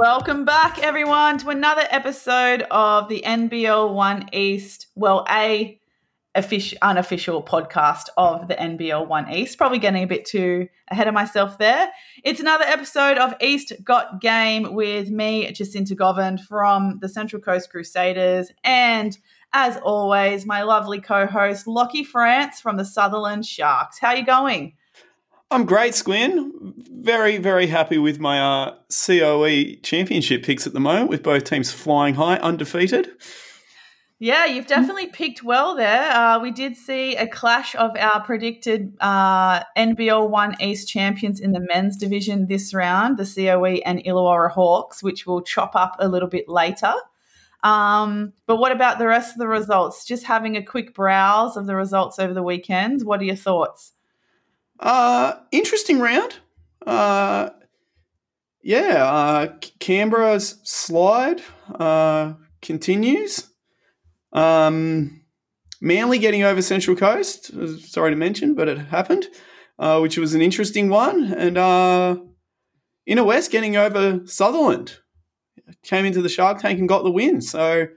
Welcome back, everyone, to another episode of the NBL One East. Well, a official, unofficial podcast of the NBL One East. Probably getting a bit too ahead of myself there. It's another episode of East Got Game with me, Jacinta Govan from the Central Coast Crusaders, and as always, my lovely co-host Lachy France from the Sutherland Sharks. How are you going? I'm great, Squin. Very, very happy with my uh, COE championship picks at the moment, with both teams flying high, undefeated. Yeah, you've definitely picked well there. Uh, we did see a clash of our predicted uh, NBL One East champions in the men's division this round, the COE and Illawarra Hawks, which we'll chop up a little bit later. Um, but what about the rest of the results? Just having a quick browse of the results over the weekend. What are your thoughts? Uh, interesting round. Uh, yeah, uh, Canberra's slide uh, continues. Um, Manly getting over Central Coast. Uh, sorry to mention, but it happened, uh, which was an interesting one. And uh, Inner West getting over Sutherland. Came into the Shark Tank and got the win. So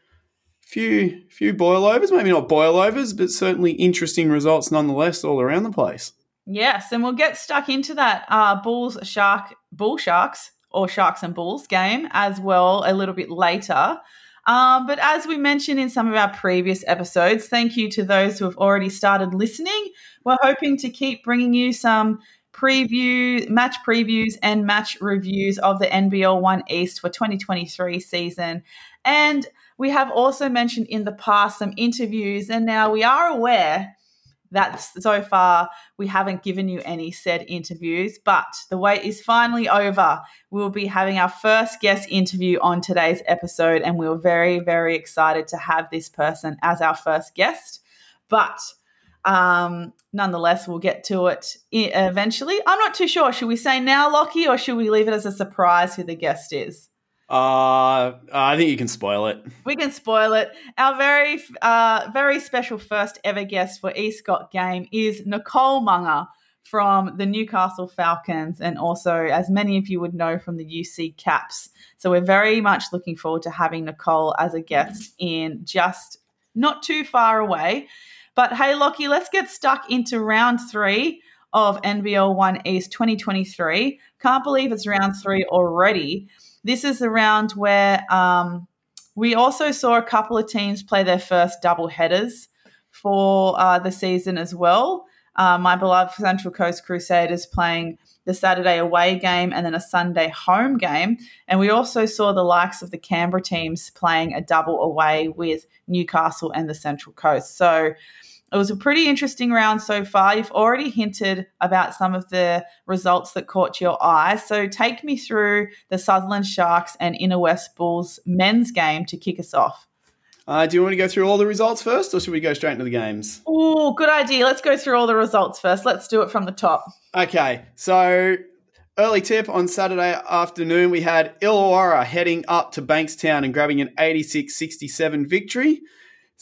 few few boilovers, maybe not boilovers, but certainly interesting results nonetheless all around the place. Yes, and we'll get stuck into that uh, Bulls Shark Bull Sharks or Sharks and Bulls game as well a little bit later. Um, but as we mentioned in some of our previous episodes, thank you to those who have already started listening. We're hoping to keep bringing you some preview, match previews, and match reviews of the NBL One East for 2023 season. And we have also mentioned in the past some interviews, and now we are aware that so far we haven't given you any said interviews, but the wait is finally over. We'll be having our first guest interview on today's episode, and we we're very, very excited to have this person as our first guest. But um, nonetheless, we'll get to it eventually. I'm not too sure. Should we say now, Lachy, or should we leave it as a surprise who the guest is? Uh, I think you can spoil it. We can spoil it. Our very, uh, very special first ever guest for East Got Game is Nicole Munger from the Newcastle Falcons, and also, as many of you would know, from the UC Caps. So we're very much looking forward to having Nicole as a guest in just not too far away. But hey, Lachy, let's get stuck into round three of NBL One East 2023. Can't believe it's round three already. This is the round where um, we also saw a couple of teams play their first double headers for uh, the season as well. Uh, my beloved Central Coast Crusaders playing the Saturday away game and then a Sunday home game. And we also saw the likes of the Canberra teams playing a double away with Newcastle and the Central Coast. So it was a pretty interesting round so far. You've already hinted about some of the results that caught your eye. So take me through the Sutherland Sharks and Inner West Bulls men's game to kick us off. Uh, do you want to go through all the results first, or should we go straight into the games? Oh, good idea. Let's go through all the results first. Let's do it from the top. Okay, so early tip on Saturday afternoon, we had Illawarra heading up to Bankstown and grabbing an 86 67 victory.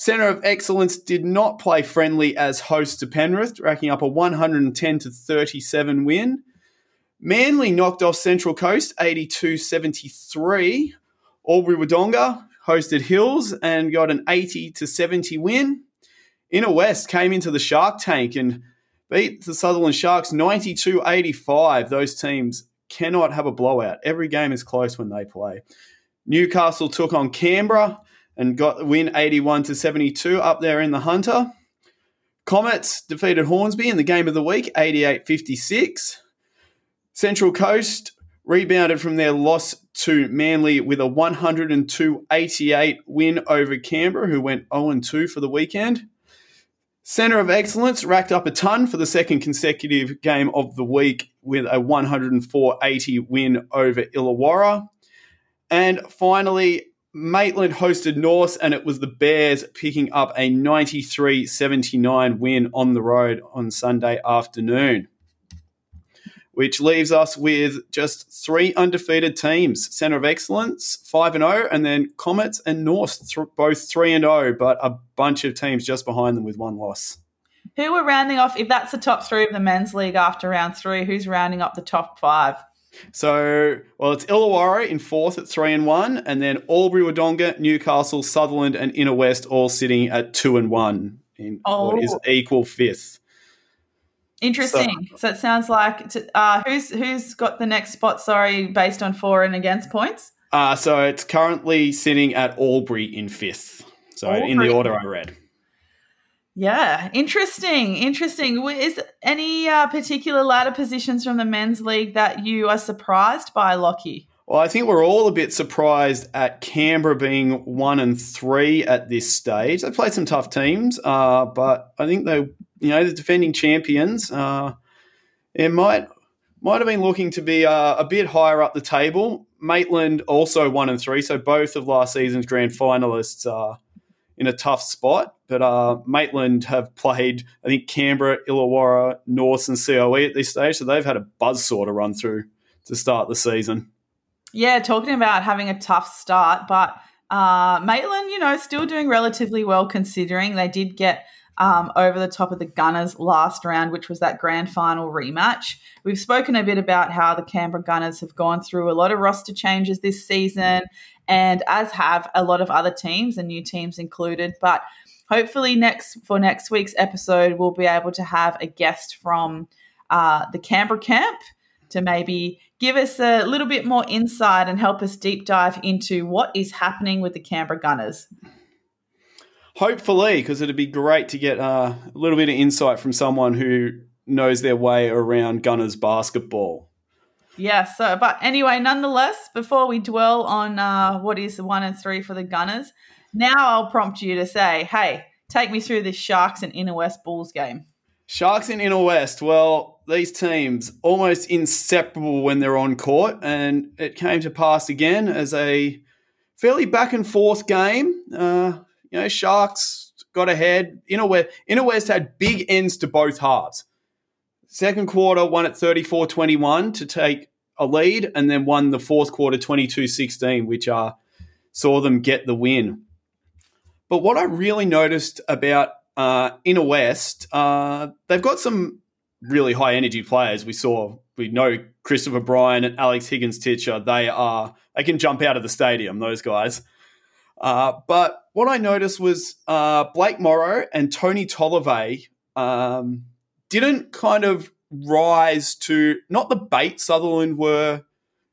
Centre of Excellence did not play friendly as host to Penrith, racking up a 110 to 37 win. Manly knocked off Central Coast 82 73. Albury Wodonga hosted Hills and got an 80 to 70 win. Inner West came into the Shark Tank and beat the Sutherland Sharks 92 85. Those teams cannot have a blowout. Every game is close when they play. Newcastle took on Canberra and got the win 81 to 72 up there in the Hunter. Comets defeated Hornsby in the game of the week 88 56. Central Coast rebounded from their loss to Manly with a 102 88 win over Canberra, who went 0 2 for the weekend. Centre of Excellence racked up a ton for the second consecutive game of the week with a 104 80 win over Illawarra. And finally, Maitland hosted North, and it was the Bears picking up a 93 79 win on the road on Sunday afternoon. Which leaves us with just three undefeated teams Centre of Excellence, 5 and 0, and then Comets and North, th- both 3 and 0, but a bunch of teams just behind them with one loss. Who are rounding off, if that's the top three of the men's league after round three, who's rounding up the top five? So, well, it's Illawarra in fourth at three and one, and then Albury, Wodonga, Newcastle, Sutherland, and Inner West all sitting at two and one in oh. what is equal fifth. Interesting. So, so it sounds like uh, who's who's got the next spot? Sorry, based on for and against points. Uh, so it's currently sitting at Albury in fifth. So Albury. in the order I read. Yeah, interesting. Interesting. Is any uh, particular ladder positions from the men's league that you are surprised by, Lachy? Well, I think we're all a bit surprised at Canberra being one and three at this stage. They played some tough teams, uh, but I think they, you know, the defending champions. Uh, it might might have been looking to be uh, a bit higher up the table. Maitland also one and three, so both of last season's grand finalists are in a tough spot. But uh, Maitland have played, I think, Canberra, Illawarra, North, and COE at this stage, so they've had a buzz sort of run through to start the season. Yeah, talking about having a tough start, but uh, Maitland, you know, still doing relatively well considering they did get um, over the top of the Gunners last round, which was that grand final rematch. We've spoken a bit about how the Canberra Gunners have gone through a lot of roster changes this season, and as have a lot of other teams and new teams included. But hopefully, next for next week's episode, we'll be able to have a guest from uh, the Canberra camp to maybe give us a little bit more insight and help us deep dive into what is happening with the Canberra Gunners. Hopefully, because it'd be great to get uh, a little bit of insight from someone who knows their way around Gunners basketball. Yeah, so, but anyway, nonetheless, before we dwell on uh, what is one and three for the Gunners, now I'll prompt you to say, hey, take me through this Sharks and Inner West Bulls game. Sharks and Inner West, well, these teams almost inseparable when they're on court, and it came to pass again as a fairly back and forth game. Uh, you know, Sharks got ahead. Inner West, Inner West had big ends to both halves. Second quarter won at 34 21 to take a lead, and then won the fourth quarter 22 16, which uh, saw them get the win. But what I really noticed about uh, Inner West, uh, they've got some really high energy players. We saw, we know Christopher Bryan and Alex Higgins Titcher. They are, they can jump out of the stadium, those guys. Uh, but what I noticed was uh, Blake Morrow and Tony Tolliver um, didn't kind of rise to not the bait Sutherland were,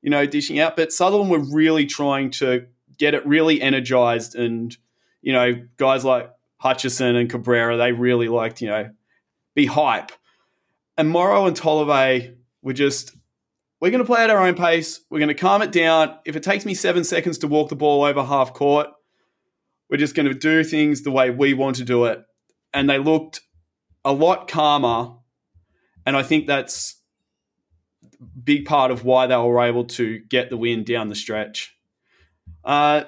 you know, dishing out, but Sutherland were really trying to get it really energized. And, you know, guys like Hutchison and Cabrera, they really liked, you know, be hype. And Morrow and Tolliver were just we're going to play at our own pace. We're going to calm it down. If it takes me seven seconds to walk the ball over half court, we're just going to do things the way we want to do it. And they looked a lot calmer. And I think that's big part of why they were able to get the win down the stretch. Uh,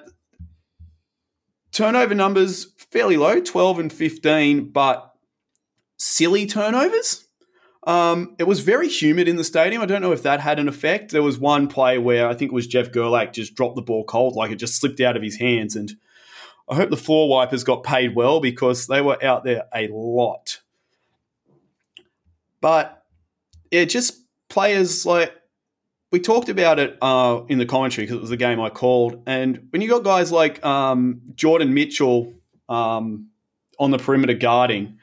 turnover numbers fairly low 12 and 15, but silly turnovers. Um, it was very humid in the stadium. I don't know if that had an effect. There was one play where I think it was Jeff Gerlach just dropped the ball cold, like it just slipped out of his hands. And I hope the floor wipers got paid well because they were out there a lot. But yeah, just players like we talked about it uh, in the commentary because it was the game I called. And when you got guys like um, Jordan Mitchell um, on the perimeter guarding,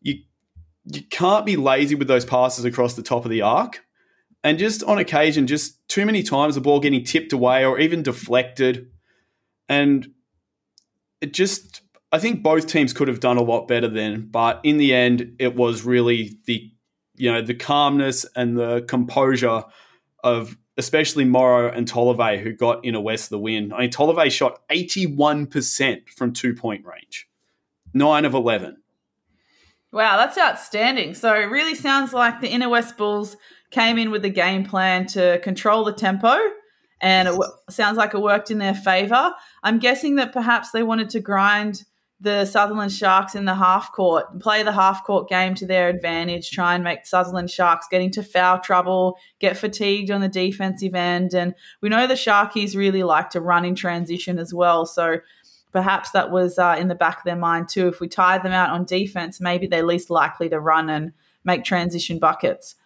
you you can't be lazy with those passes across the top of the arc. And just on occasion, just too many times the ball getting tipped away or even deflected. And it just I think both teams could have done a lot better then, but in the end, it was really the you know the calmness and the composure of especially Morrow and Tolliver who got Inner West the win. I mean, Tolliver shot eighty one percent from two point range, nine of eleven. Wow, that's outstanding. So it really sounds like the Inner West Bulls came in with a game plan to control the tempo and it w- sounds like it worked in their favor. I'm guessing that perhaps they wanted to grind the Sutherland Sharks in the half court, play the half court game to their advantage, try and make Sutherland Sharks get into foul trouble, get fatigued on the defensive end. And we know the Sharkies really like to run in transition as well. So perhaps that was uh, in the back of their mind too. If we tied them out on defense, maybe they're least likely to run and make transition buckets.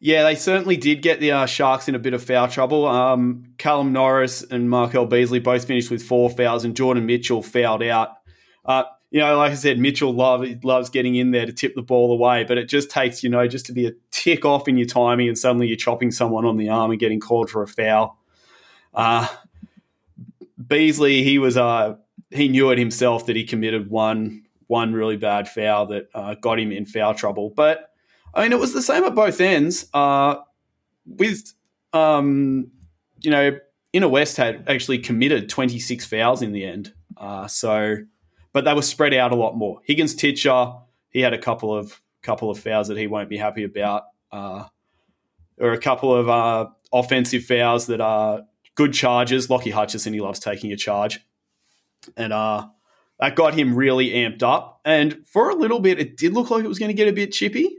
Yeah, they certainly did get the uh, Sharks in a bit of foul trouble. Um, Callum Norris and Markel Beasley both finished with four fouls, and Jordan Mitchell fouled out. Uh, you know, like I said, Mitchell love, loves getting in there to tip the ball away, but it just takes, you know, just to be a tick off in your timing and suddenly you're chopping someone on the arm and getting called for a foul. Uh, Beasley, he was, uh, he knew it himself that he committed one, one really bad foul that uh, got him in foul trouble. But I mean, it was the same at both ends. Uh, with, um, you know, Inner West had actually committed 26 fouls in the end. Uh, so, but they were spread out a lot more. Higgins Titcher, he had a couple of couple of fouls that he won't be happy about, uh, or a couple of uh, offensive fouls that are good charges. Lockie Hutchison, he loves taking a charge, and uh, that got him really amped up. And for a little bit, it did look like it was going to get a bit chippy.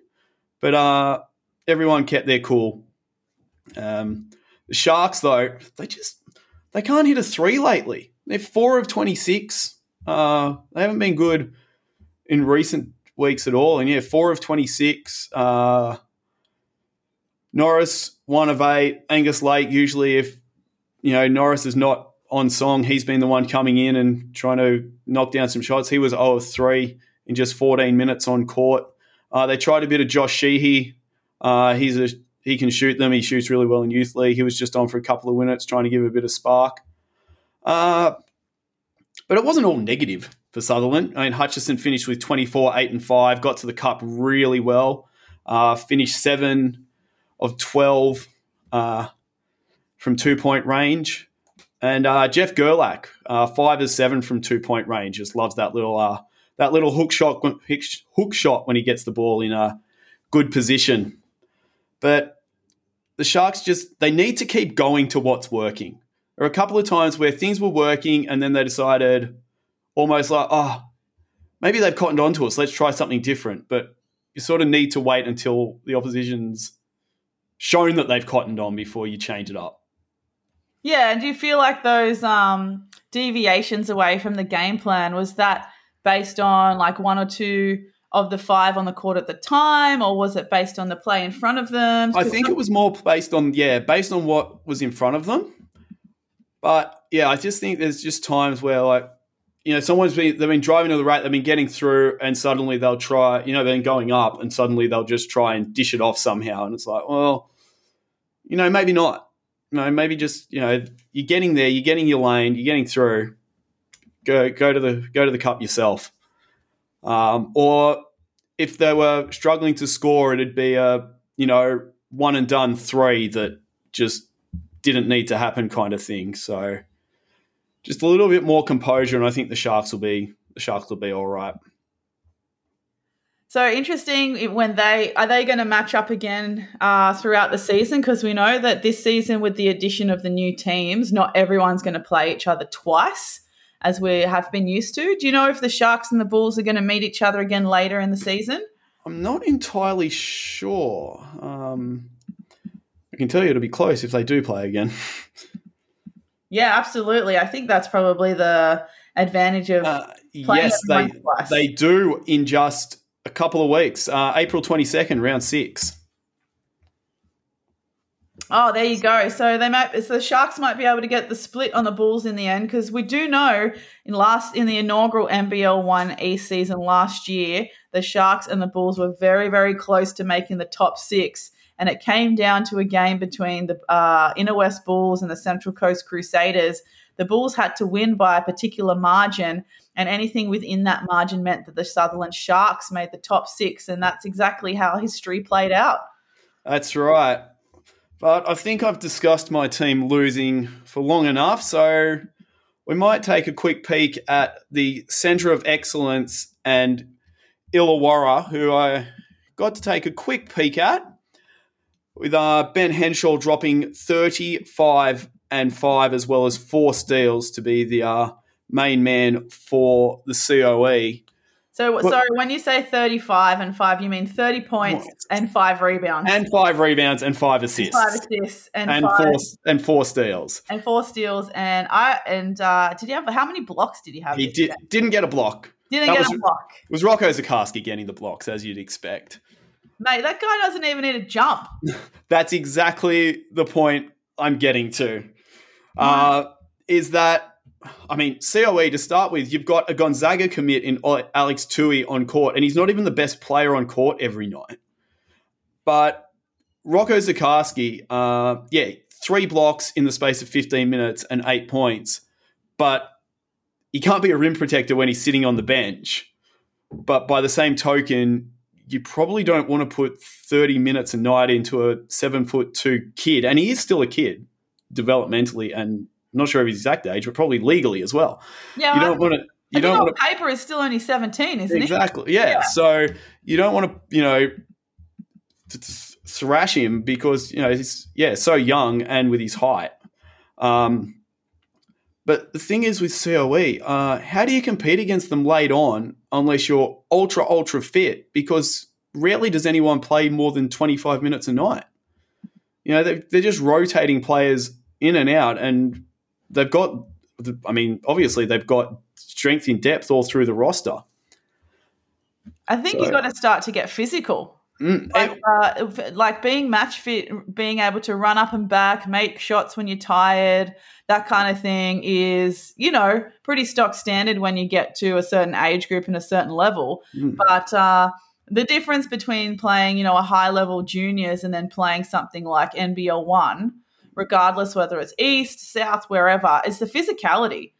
But uh, everyone kept their cool. Um, the Sharks, though, they just they can't hit a three lately. They're four of twenty six. Uh, they haven't been good in recent weeks at all. And yeah, four of twenty six. Uh, Norris one of eight. Angus Lake usually, if you know Norris is not on song, he's been the one coming in and trying to knock down some shots. He was 0 of 3 in just 14 minutes on court. Uh, they tried a bit of Josh Sheehy. Uh, he's a he can shoot them. He shoots really well in youth league. He was just on for a couple of minutes trying to give a bit of spark. Uh, but it wasn't all negative for Sutherland. I mean, Hutchison finished with 24, 8, and 5, got to the cup really well, uh, finished 7 of 12 uh, from two point range. And uh, Jeff Gerlach, uh, 5 of 7 from two point range, just loves that little uh, that little hook shot hook shot when he gets the ball in a good position. But the Sharks just they need to keep going to what's working. There are a couple of times where things were working and then they decided almost like, oh, maybe they've cottoned on to us. Let's try something different. But you sort of need to wait until the opposition's shown that they've cottoned on before you change it up. Yeah, and do you feel like those um, deviations away from the game plan was that based on like one or two of the five on the court at the time, or was it based on the play in front of them? I think it was more based on yeah, based on what was in front of them. But yeah, I just think there's just times where like you know someone's been they've been driving to the right, they've been getting through, and suddenly they'll try you know they're going up, and suddenly they'll just try and dish it off somehow, and it's like well, you know maybe not, know maybe just you know you're getting there, you're getting your lane, you're getting through. Go go to the go to the cup yourself. Um, or if they were struggling to score, it'd be a you know one and done three that just didn't need to happen kind of thing. So just a little bit more composure, and I think the Sharks will be the Sharks will be all right. So interesting when they are they going to match up again uh, throughout the season because we know that this season with the addition of the new teams, not everyone's going to play each other twice as we have been used to. Do you know if the Sharks and the Bulls are going to meet each other again later in the season? I'm not entirely sure. Um, I can tell you it'll be close if they do play again. yeah, absolutely. I think that's probably the advantage of uh, yes, they they do in just a couple of weeks. Uh, April 22nd, round six. Oh, there you go. So they might, so the Sharks might be able to get the split on the Bulls in the end because we do know in last in the inaugural NBL One East season last year, the Sharks and the Bulls were very very close to making the top six, and it came down to a game between the uh, Inner West Bulls and the Central Coast Crusaders. The Bulls had to win by a particular margin, and anything within that margin meant that the Sutherland Sharks made the top six, and that's exactly how history played out. That's right. But I think I've discussed my team losing for long enough, so we might take a quick peek at the Centre of Excellence and Illawarra, who I got to take a quick peek at, with uh, Ben Henshall dropping 35 and 5 as well as four steals to be the uh, main man for the COE. So, sorry, when you say 35 and 5, you mean 30 points and 5 rebounds. And 5 rebounds and 5 assists. And 5 assists and, and five, 4 and 4 steals. And 4 steals and I and uh did he have how many blocks did he have? He did, didn't get a block. Didn't that get was, a block. It was Rocco Zikarsky getting the blocks as you'd expect. Mate, that guy doesn't even need a jump. That's exactly the point I'm getting to. Uh, is that, I mean, COE to start with, you've got a Gonzaga commit in Alex Toohey on court, and he's not even the best player on court every night. But Rocco Zikarsky, uh, yeah, three blocks in the space of 15 minutes and eight points. But he can't be a rim protector when he's sitting on the bench. But by the same token, you probably don't want to put 30 minutes a night into a seven foot two kid. And he is still a kid developmentally and I'm not sure of his exact age, but probably legally as well. Yeah, you don't want to. You don't want to. Paper is still only 17, isn't exactly, yeah. yeah. So you don't want to, you know, thrash him because you know he's yeah so young and with his height. Um, but the thing is with COE, uh, how do you compete against them late on unless you're ultra ultra fit? Because rarely does anyone play more than 25 minutes a night. You know they're, they're just rotating players in and out, and they've got. I mean, obviously they've got strength in depth all through the roster. I think so. you've got to start to get physical. Mm, like, uh, like being match fit, being able to run up and back, make shots when you're tired, that kind of thing is, you know, pretty stock standard when you get to a certain age group and a certain level. Mm. But uh, the difference between playing, you know, a high level juniors and then playing something like NBL one, regardless whether it's east, south, wherever, is the physicality.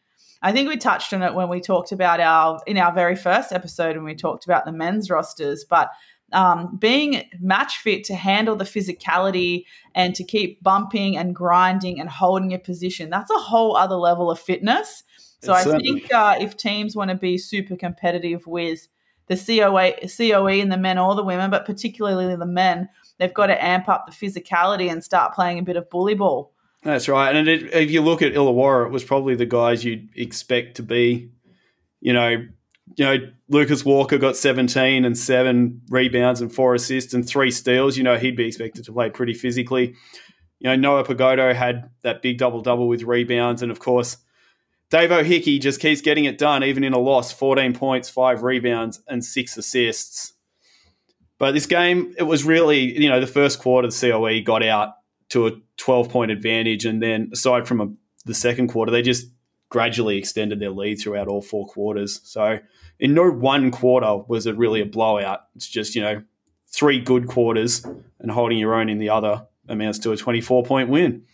I think we touched on it when we talked about our in our very first episode when we talked about the men's rosters, but um, being match fit to handle the physicality and to keep bumping and grinding and holding your position, that's a whole other level of fitness. So it's I certainly. think uh, if teams want to be super competitive with the COA, COE and the men or the women, but particularly the men, they've got to amp up the physicality and start playing a bit of bully ball. That's right. And it, if you look at Illawarra, it was probably the guys you'd expect to be, you know, you know, Lucas Walker got 17 and seven rebounds and four assists and three steals. You know, he'd be expected to play pretty physically. You know, Noah Pagodo had that big double double with rebounds. And of course, Dave O'Hickey just keeps getting it done, even in a loss 14 points, five rebounds, and six assists. But this game, it was really, you know, the first quarter, the COE got out to a 12 point advantage. And then aside from a, the second quarter, they just gradually extended their lead throughout all four quarters. So in no one quarter was it really a blowout. It's just, you know, three good quarters and holding your own in the other amounts to a 24 point win.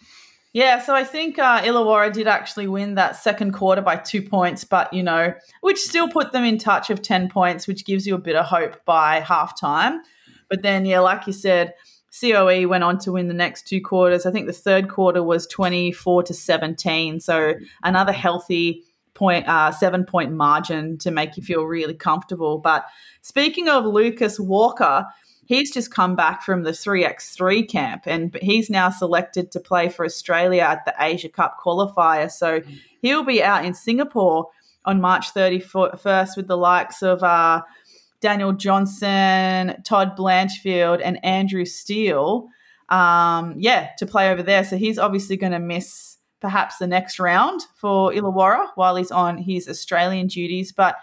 Yeah, so I think uh, Illawarra did actually win that second quarter by two points, but you know, which still put them in touch of 10 points, which gives you a bit of hope by halftime. But then, yeah, like you said, COE went on to win the next two quarters. I think the third quarter was 24 to 17. So another healthy point, uh, seven point margin to make you feel really comfortable. But speaking of Lucas Walker, he's just come back from the 3x3 camp and he's now selected to play for Australia at the Asia Cup qualifier. So he'll be out in Singapore on March 31st with the likes of uh, Daniel Johnson, Todd Blanchfield, and Andrew Steele. Um, yeah, to play over there. So he's obviously going to miss perhaps the next round for Illawarra while he's on his Australian duties. But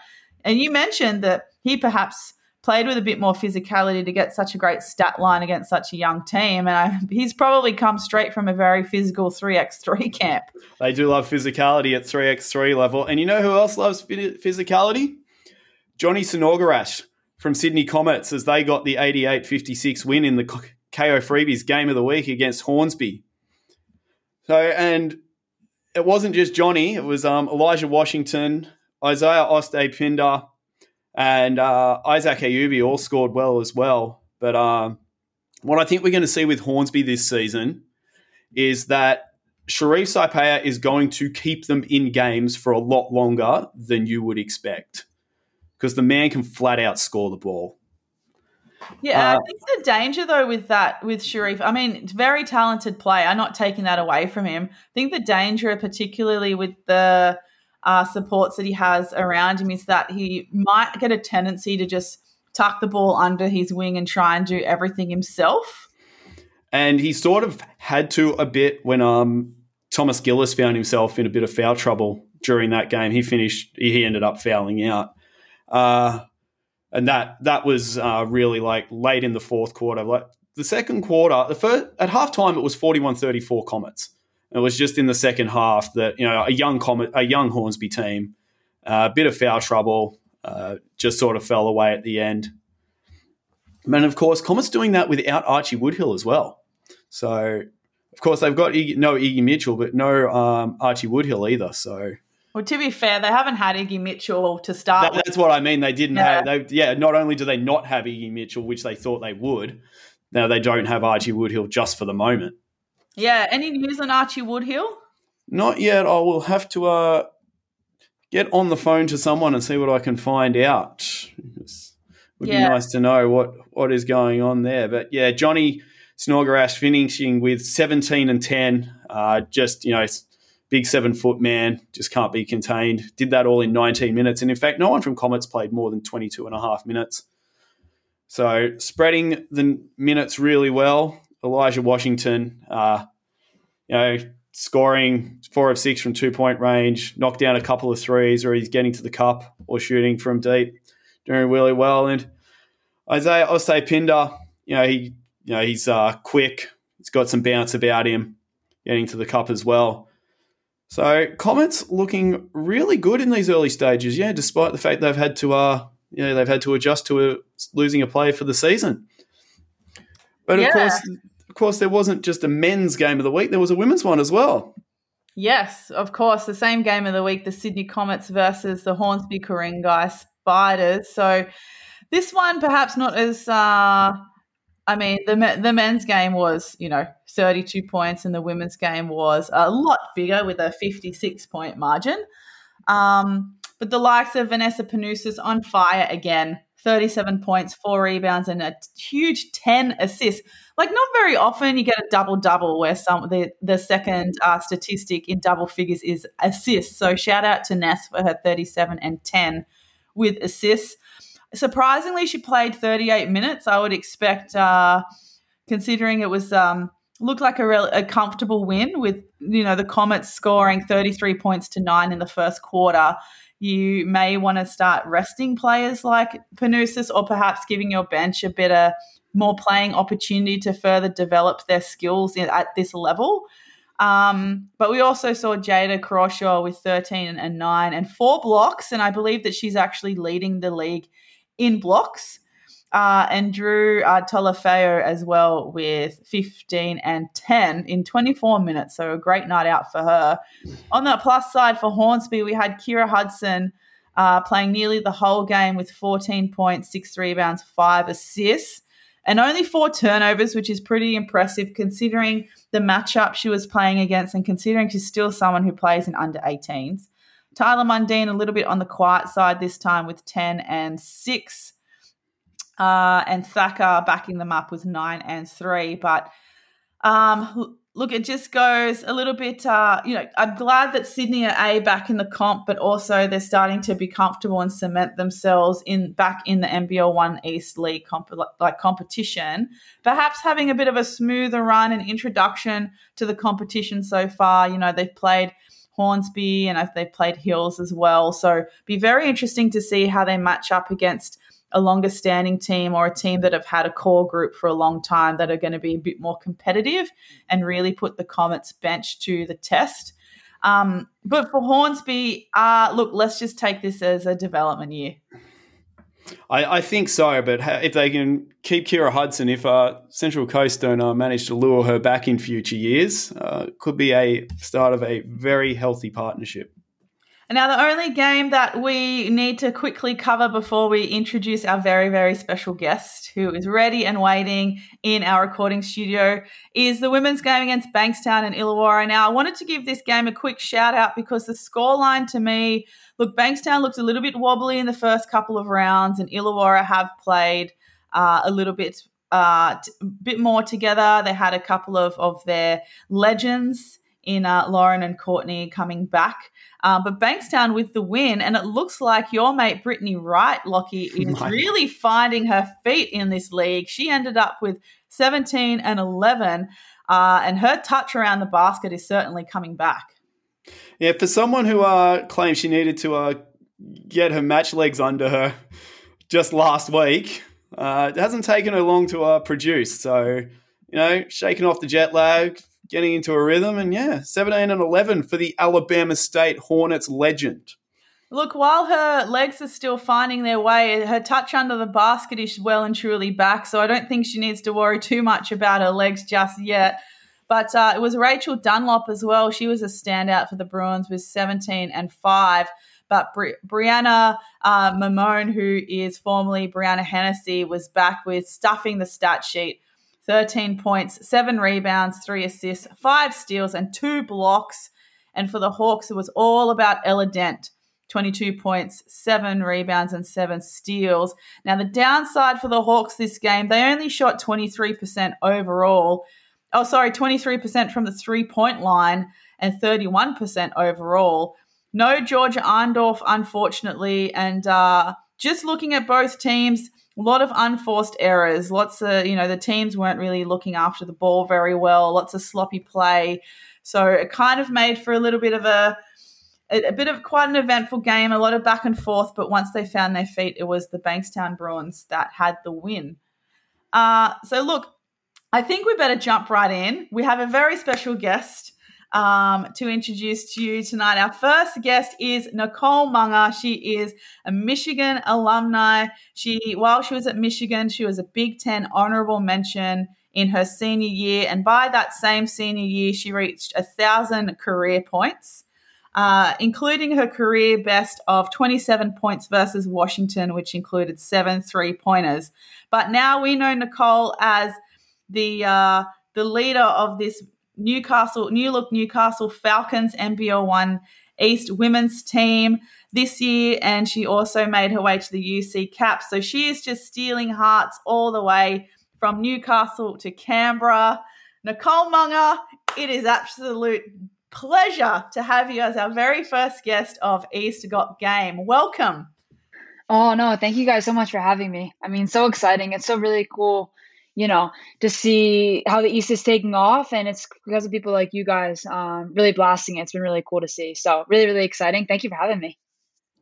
and you mentioned that he perhaps played with a bit more physicality to get such a great stat line against such a young team. And I, he's probably come straight from a very physical 3x3 camp. They do love physicality at 3x3 level. And you know who else loves physicality? Johnny Snodgrass from Sydney Comets as they got the 88 56 win in the KO Freebies game of the week against Hornsby. So, and it wasn't just Johnny, it was um, Elijah Washington, Isaiah Osei-Pinder, and uh, Isaac Ayubi all scored well as well. But um, what I think we're going to see with Hornsby this season is that Sharif Saipea is going to keep them in games for a lot longer than you would expect because the man can flat out score the ball. Yeah, uh, I think the danger though with that with Sharif, I mean, it's very talented player. I'm not taking that away from him. I think the danger, particularly with the uh, supports that he has around him, is that he might get a tendency to just tuck the ball under his wing and try and do everything himself. And he sort of had to a bit when um, Thomas Gillis found himself in a bit of foul trouble during that game. He finished, he ended up fouling out. Uh, and that that was uh, really like late in the fourth quarter. Like the second quarter, the first at halftime it was 41-34 Comets. It was just in the second half that you know a young Comet, a young Hornsby team, uh, a uh, bit of foul trouble, uh, just sort of fell away at the end. And of course, Comets doing that without Archie Woodhill as well. So of course they've got no Iggy Mitchell, but no um, Archie Woodhill either. So well, to be fair, they haven't had Iggy Mitchell to start. That, that's what I mean. They didn't yeah. have. They, yeah, not only do they not have Iggy Mitchell, which they thought they would, now they don't have Archie Woodhill just for the moment. Yeah. Any news on Archie Woodhill? Not yet. I will have to uh, get on the phone to someone and see what I can find out. It would yeah. be nice to know what what is going on there. But yeah, Johnny Snodgrass finishing with 17 and 10. Uh, just you know big seven foot man, just can't be contained. Did that all in 19 minutes. And in fact, no one from Comets played more than 22 and a half minutes. So spreading the minutes really well. Elijah Washington, uh, you know, scoring four of six from two point range, knocked down a couple of threes, or he's getting to the cup or shooting from deep, doing really well. And Isaiah Osei-Pinder, you know, he, you know, he's uh, quick. He's got some bounce about him, getting to the cup as well. So Comets looking really good in these early stages, yeah, despite the fact they've had to uh you know, they've had to adjust to a, losing a player for the season. But yeah. of course of course there wasn't just a men's game of the week, there was a women's one as well. Yes, of course, the same game of the week, the Sydney Comets versus the Hornsby Ku-ring-gai Spiders. So this one perhaps not as uh I mean, the the men's game was, you know, 32 points, and the women's game was a lot bigger with a 56 point margin. Um, but the likes of Vanessa Panousis on fire again, 37 points, four rebounds, and a huge 10 assists. Like not very often you get a double double where some the the second uh, statistic in double figures is assists. So shout out to Ness for her 37 and 10 with assists. Surprisingly, she played 38 minutes. I would expect, uh, considering it was um, looked like a, real, a comfortable win with you know the Comets scoring 33 points to nine in the first quarter. You may want to start resting players like Panousis, or perhaps giving your bench a better, more playing opportunity to further develop their skills at this level. Um, but we also saw Jada Crawshaw with 13 and 9 and four blocks. And I believe that she's actually leading the league in blocks. Uh, and Drew uh, as well with 15 and 10 in 24 minutes. So a great night out for her. On the plus side for Hornsby, we had Kira Hudson uh, playing nearly the whole game with 14 points, six rebounds, five assists, and only four turnovers, which is pretty impressive considering the matchup she was playing against and considering she's still someone who plays in under 18s. Tyler Mundine a little bit on the quiet side this time with 10 and 6. Uh, and Thacker backing them up with 9 and 3. But um, look, it just goes a little bit, uh, you know, I'm glad that Sydney are A back in the comp, but also they're starting to be comfortable and cement themselves in back in the NBL One East League comp- like competition. Perhaps having a bit of a smoother run and introduction to the competition so far. You know, they've played – Hornsby and they've played Hills as well. So be very interesting to see how they match up against a longer standing team or a team that have had a core group for a long time that are going to be a bit more competitive and really put the Comets bench to the test. Um, but for Hornsby, uh, look, let's just take this as a development year. I, I, think so, but if they can keep Kira Hudson, if uh, Central Coast don't uh, manage to lure her back in future years, uh, could be a start of a very healthy partnership. Now, the only game that we need to quickly cover before we introduce our very, very special guest who is ready and waiting in our recording studio is the women's game against Bankstown and Illawarra. Now, I wanted to give this game a quick shout out because the scoreline to me look, Bankstown looked a little bit wobbly in the first couple of rounds, and Illawarra have played uh, a little bit. Uh, t- bit more together. They had a couple of, of their legends in uh, Lauren and Courtney coming back. Uh, but Bankstown with the win, and it looks like your mate Brittany Wright, Lachy, is really finding her feet in this league. She ended up with 17 and 11, uh, and her touch around the basket is certainly coming back. Yeah, for someone who uh, claims she needed to uh, get her match legs under her, just last week. Uh, it hasn't taken her long to uh, produce. So, you know, shaking off the jet lag, getting into a rhythm, and yeah, 17 and 11 for the Alabama State Hornets legend. Look, while her legs are still finding their way, her touch under the basket is well and truly back. So I don't think she needs to worry too much about her legs just yet. But uh, it was Rachel Dunlop as well. She was a standout for the Bruins with 17 and 5. But Bri- Brianna uh, Mamone, who is formerly Brianna Hennessy, was back with stuffing the stat sheet 13 points, seven rebounds, three assists, five steals, and two blocks. And for the Hawks, it was all about Ella Dent. 22 points, seven rebounds, and seven steals. Now, the downside for the Hawks this game, they only shot 23% overall. Oh, sorry, 23% from the three point line and 31% overall. No Georgia Arndorf, unfortunately. And uh, just looking at both teams, a lot of unforced errors. Lots of, you know, the teams weren't really looking after the ball very well, lots of sloppy play. So it kind of made for a little bit of a, a, bit of quite an eventful game, a lot of back and forth. But once they found their feet, it was the Bankstown Bruins that had the win. Uh, so look, I think we better jump right in. We have a very special guest um, to introduce to you tonight. Our first guest is Nicole Munger. She is a Michigan alumni. She, while she was at Michigan, she was a Big Ten honorable mention in her senior year, and by that same senior year, she reached a thousand career points. Uh, including her career best of 27 points versus Washington, which included seven three pointers. But now we know Nicole as the uh, the leader of this Newcastle, New Look Newcastle Falcons NBL One East women's team this year, and she also made her way to the UC Cap. So she is just stealing hearts all the way from Newcastle to Canberra. Nicole Munger, it is absolute pleasure to have you as our very first guest of East Got Game. Welcome. Oh no, thank you guys so much for having me. I mean, so exciting. It's so really cool you know, to see how the East is taking off. And it's because of people like you guys um, really blasting it. It's been really cool to see. So, really, really exciting. Thank you for having me.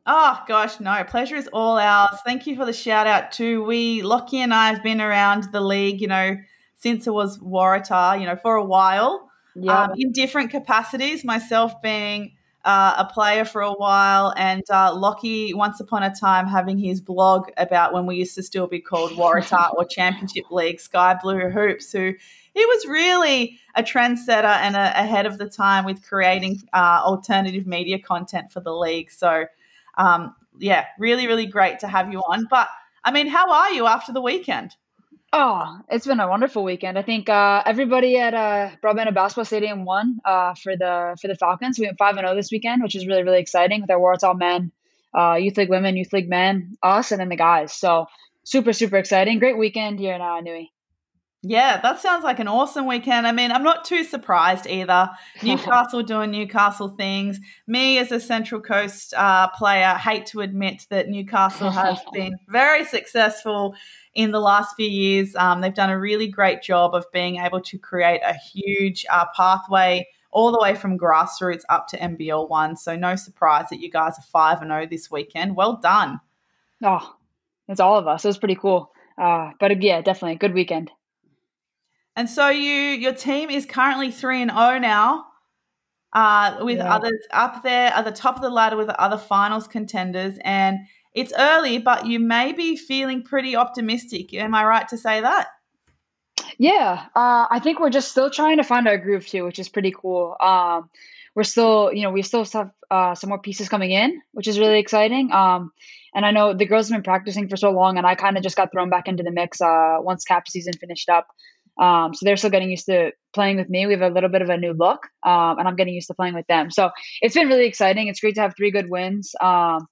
Oh gosh, no, pleasure is all ours. Thank you for the shout out too. We Lachy and I have been around the league, you know, since it was Waratah, you know, for a while. Yeah. Um, in different capacities, myself being uh, a player for a while, and uh, Lachy, once upon a time, having his blog about when we used to still be called Waratah or Championship League, Sky Blue Hoops, who he was really a trendsetter and a, ahead of the time with creating uh, alternative media content for the league. So, um, yeah, really, really great to have you on. But I mean, how are you after the weekend? Oh, it's been a wonderful weekend. I think uh, everybody at uh, Broadmeadow Basketball Stadium won uh, for the for the Falcons. We went five and zero oh this weekend, which is really really exciting with our Waratah men, uh, youth league women, youth league men, us, and then the guys. So super super exciting. Great weekend here in uh, Newey. Yeah, that sounds like an awesome weekend. I mean, I'm not too surprised either. Newcastle doing Newcastle things. Me, as a Central Coast uh, player, hate to admit that Newcastle has been very successful in the last few years. Um, they've done a really great job of being able to create a huge uh, pathway all the way from grassroots up to NBL one. So no surprise that you guys are five and zero oh this weekend. Well done. Oh, it's all of us. It was pretty cool. Uh, but yeah, definitely a good weekend. And so you your team is currently three and zero oh now. Uh, with yeah. others up there at the top of the ladder with the other finals contenders, and it's early, but you may be feeling pretty optimistic. Am I right to say that? Yeah, uh, I think we're just still trying to find our groove too, which is pretty cool. Um, we're still, you know, we still have uh, some more pieces coming in, which is really exciting. Um, and I know the girls have been practicing for so long, and I kind of just got thrown back into the mix uh, once cap season finished up. Um, so they're still getting used to playing with me. We have a little bit of a new look, um, and I'm getting used to playing with them. So it's been really exciting. It's great to have three good wins. Um,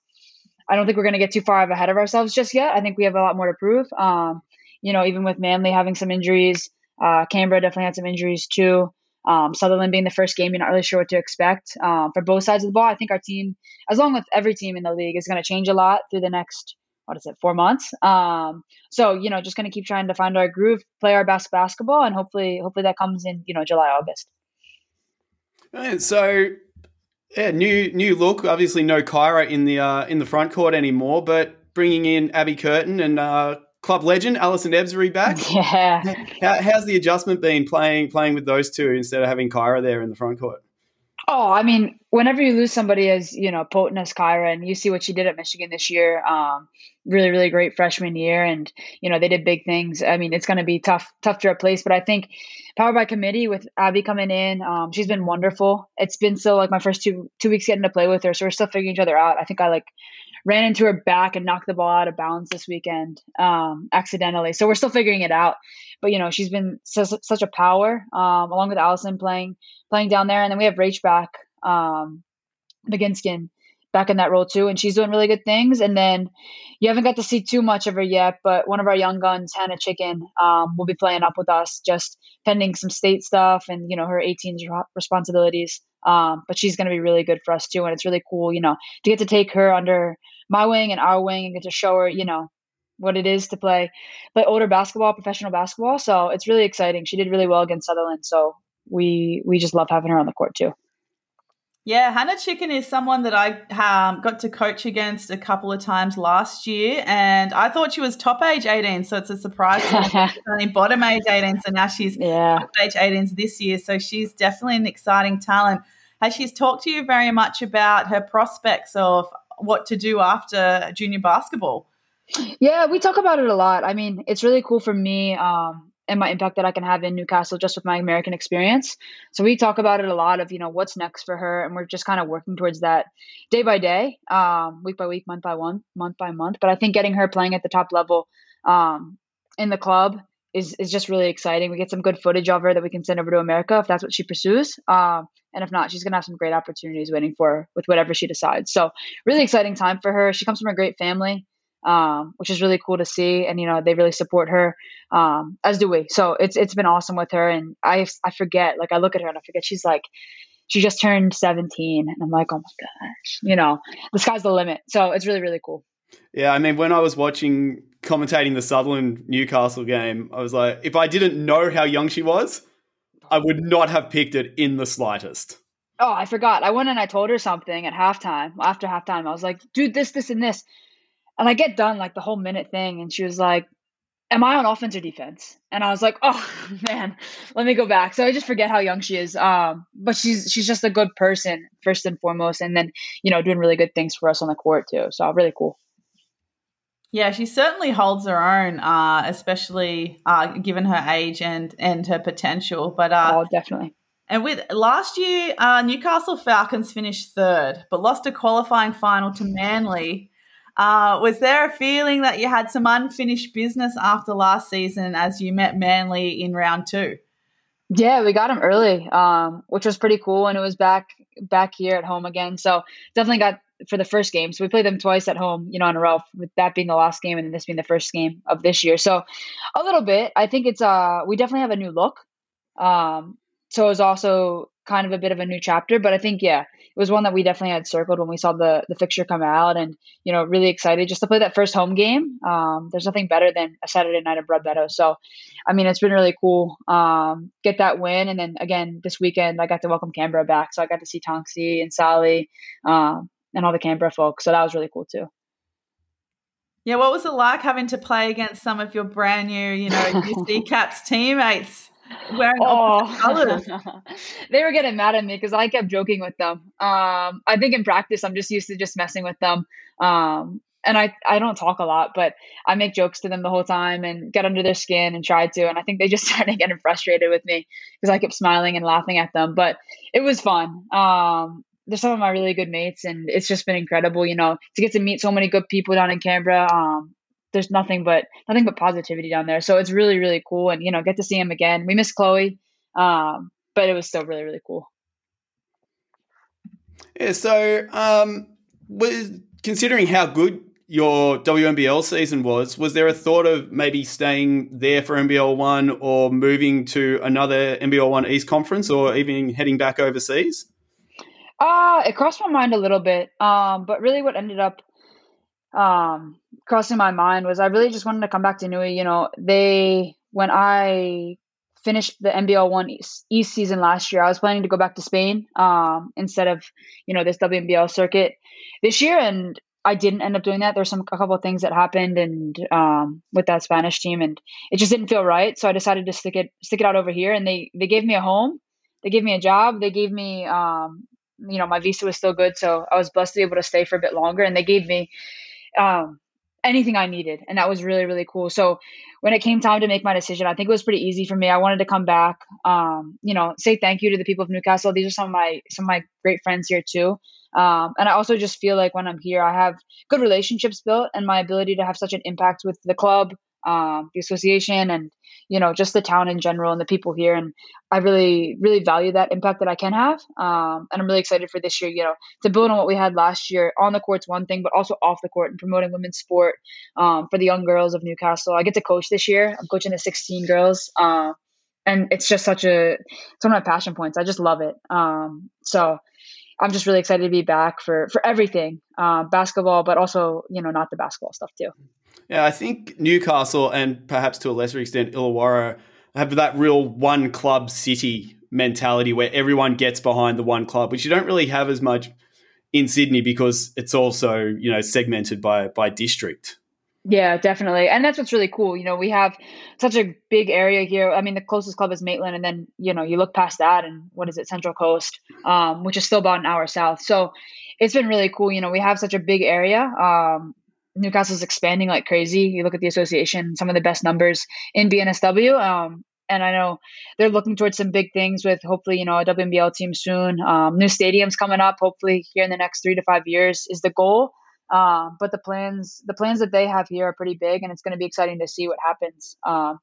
I don't think we're going to get too far ahead of ourselves just yet. I think we have a lot more to prove. Um, you know, even with Manly having some injuries, uh, Canberra definitely had some injuries too. Um, Sutherland being the first game, you're not really sure what to expect um, for both sides of the ball. I think our team, as long with every team in the league, is going to change a lot through the next what is it, four months. Um, so you know, just going to keep trying to find our groove, play our best basketball, and hopefully, hopefully that comes in you know July, August. So yeah, new new look. Obviously, no Kyra in the uh, in the front court anymore. But bringing in Abby Curtin and uh, club legend Alison Ebzery back. Yeah. How, how's the adjustment been playing playing with those two instead of having Kyra there in the front court? Oh, I mean, whenever you lose somebody as you know potent as Kyra, and you see what she did at Michigan this year, um, really, really great freshman year, and you know they did big things. I mean, it's going to be tough, tough to replace. But I think power by committee with Abby coming in, um, she's been wonderful. It's been so like my first two two weeks getting to play with her, so we're still figuring each other out. I think I like ran into her back and knocked the ball out of bounds this weekend um, accidentally. So we're still figuring it out. But you know, she's been such, such a power, um, along with Allison playing playing down there, and then we have Rach back, um, McGinskin back in that role too, and she's doing really good things. And then you haven't got to see too much of her yet, but one of our young guns, Hannah Chicken, um, will be playing up with us, just pending some state stuff and you know her 18 responsibilities. Um, but she's going to be really good for us too, and it's really cool, you know, to get to take her under my wing and our wing and get to show her, you know, what it is to play play older basketball, professional basketball. So it's really exciting. She did really well against Sutherland, so we we just love having her on the court too. Yeah, Hannah Chicken is someone that I um, got to coach against a couple of times last year, and I thought she was top age 18, so it's a surprise. She's only bottom age 18, so now she's yeah. top age 18s this year. So she's definitely an exciting talent. Has she talked to you very much about her prospects of what to do after junior basketball? Yeah, we talk about it a lot. I mean, it's really cool for me. Um, and my impact that I can have in Newcastle just with my American experience. So we talk about it a lot of, you know, what's next for her. And we're just kind of working towards that day by day, um, week by week, month by one, month by month. But I think getting her playing at the top level um, in the club is, is just really exciting. We get some good footage of her that we can send over to America if that's what she pursues. Um, and if not, she's going to have some great opportunities waiting for her with whatever she decides. So really exciting time for her. She comes from a great family um, which is really cool to see. And you know, they really support her, um, as do we. So it's it's been awesome with her. And I I forget, like I look at her and I forget she's like she just turned 17, and I'm like, oh my gosh, you know, the sky's the limit. So it's really really cool. Yeah, I mean, when I was watching commentating the Sutherland Newcastle game, I was like, if I didn't know how young she was, I would not have picked it in the slightest. Oh, I forgot. I went and I told her something at halftime. After halftime, I was like, dude, this, this, and this. And I get done like the whole minute thing, and she was like, Am I on offense or defense? And I was like, Oh man, let me go back. So I just forget how young she is. Um, but she's she's just a good person first and foremost, and then you know doing really good things for us on the court too. So really cool. Yeah, she certainly holds her own, uh, especially uh, given her age and and her potential. But uh, oh, definitely. And with last year, uh, Newcastle Falcons finished third, but lost a qualifying final to Manly. Uh, was there a feeling that you had some unfinished business after last season as you met Manly in round two? Yeah, we got him early, um, which was pretty cool, and it was back back here at home again. So definitely got for the first game. So we played them twice at home, you know, in a row. With that being the last game, and then this being the first game of this year. So a little bit. I think it's uh we definitely have a new look. Um, so it was also kind of a bit of a new chapter. But I think yeah, was one that we definitely had circled when we saw the the fixture come out, and you know, really excited just to play that first home game. Um, there's nothing better than a Saturday night at Broadmeadow. So, I mean, it's been really cool. Um, get that win, and then again this weekend I got to welcome Canberra back, so I got to see Tonksy and Sally um, and all the Canberra folks. So that was really cool too. Yeah, what was it like having to play against some of your brand new, you know, UC Caps teammates? Wearing oh. colors. they were getting mad at me because I kept joking with them. Um, I think in practice, I'm just used to just messing with them. Um, and I, I don't talk a lot, but I make jokes to them the whole time and get under their skin and try to. And I think they just started getting frustrated with me because I kept smiling and laughing at them. But it was fun. Um, they're some of my really good mates, and it's just been incredible, you know, to get to meet so many good people down in Canberra. Um, there's nothing but nothing but positivity down there. So it's really really cool, and you know get to see him again. We miss Chloe, um, but it was still really really cool. Yeah. So um, was considering how good your WNBL season was, was there a thought of maybe staying there for NBL one or moving to another NBL one East conference or even heading back overseas? Uh, it crossed my mind a little bit. Um, but really what ended up um, crossing my mind was I really just wanted to come back to Newie. You know, they when I finished the NBL one East, East season last year, I was planning to go back to Spain um, instead of you know this WNBL circuit this year, and I didn't end up doing that. There's some a couple of things that happened and um, with that Spanish team, and it just didn't feel right. So I decided to stick it stick it out over here, and they they gave me a home, they gave me a job, they gave me um, you know my visa was still good, so I was blessed to be able to stay for a bit longer, and they gave me um, anything I needed, and that was really really cool. So when it came time to make my decision, I think it was pretty easy for me. I wanted to come back, um, you know, say thank you to the people of Newcastle. These are some of my some of my great friends here too. Um, and I also just feel like when I'm here, I have good relationships built, and my ability to have such an impact with the club, um, the association, and you know just the town in general and the people here. And I really, really value that impact that I can have. Um, and I'm really excited for this year. You know, to build on what we had last year on the court's one thing, but also off the court and promoting women's sport um, for the young girls of Newcastle. I get to coach this year. I'm coaching the 16 girls. Uh, and it's just such a it's one of my passion points. I just love it. Um, so I'm just really excited to be back for for everything, uh, basketball, but also you know not the basketball stuff too. Yeah, I think Newcastle and perhaps to a lesser extent Illawarra have that real one club city mentality where everyone gets behind the one club, which you don't really have as much in Sydney because it's also you know segmented by by district. Yeah, definitely. And that's what's really cool. You know, we have such a big area here. I mean, the closest club is Maitland, and then, you know, you look past that and what is it, Central Coast, um, which is still about an hour south. So it's been really cool. You know, we have such a big area. Um, Newcastle's expanding like crazy. You look at the association, some of the best numbers in BNSW. Um, and I know they're looking towards some big things with hopefully, you know, a WNBL team soon. Um, new stadiums coming up, hopefully here in the next three to five years is the goal. Um, but the plans, the plans that they have here are pretty big, and it's going to be exciting to see what happens um,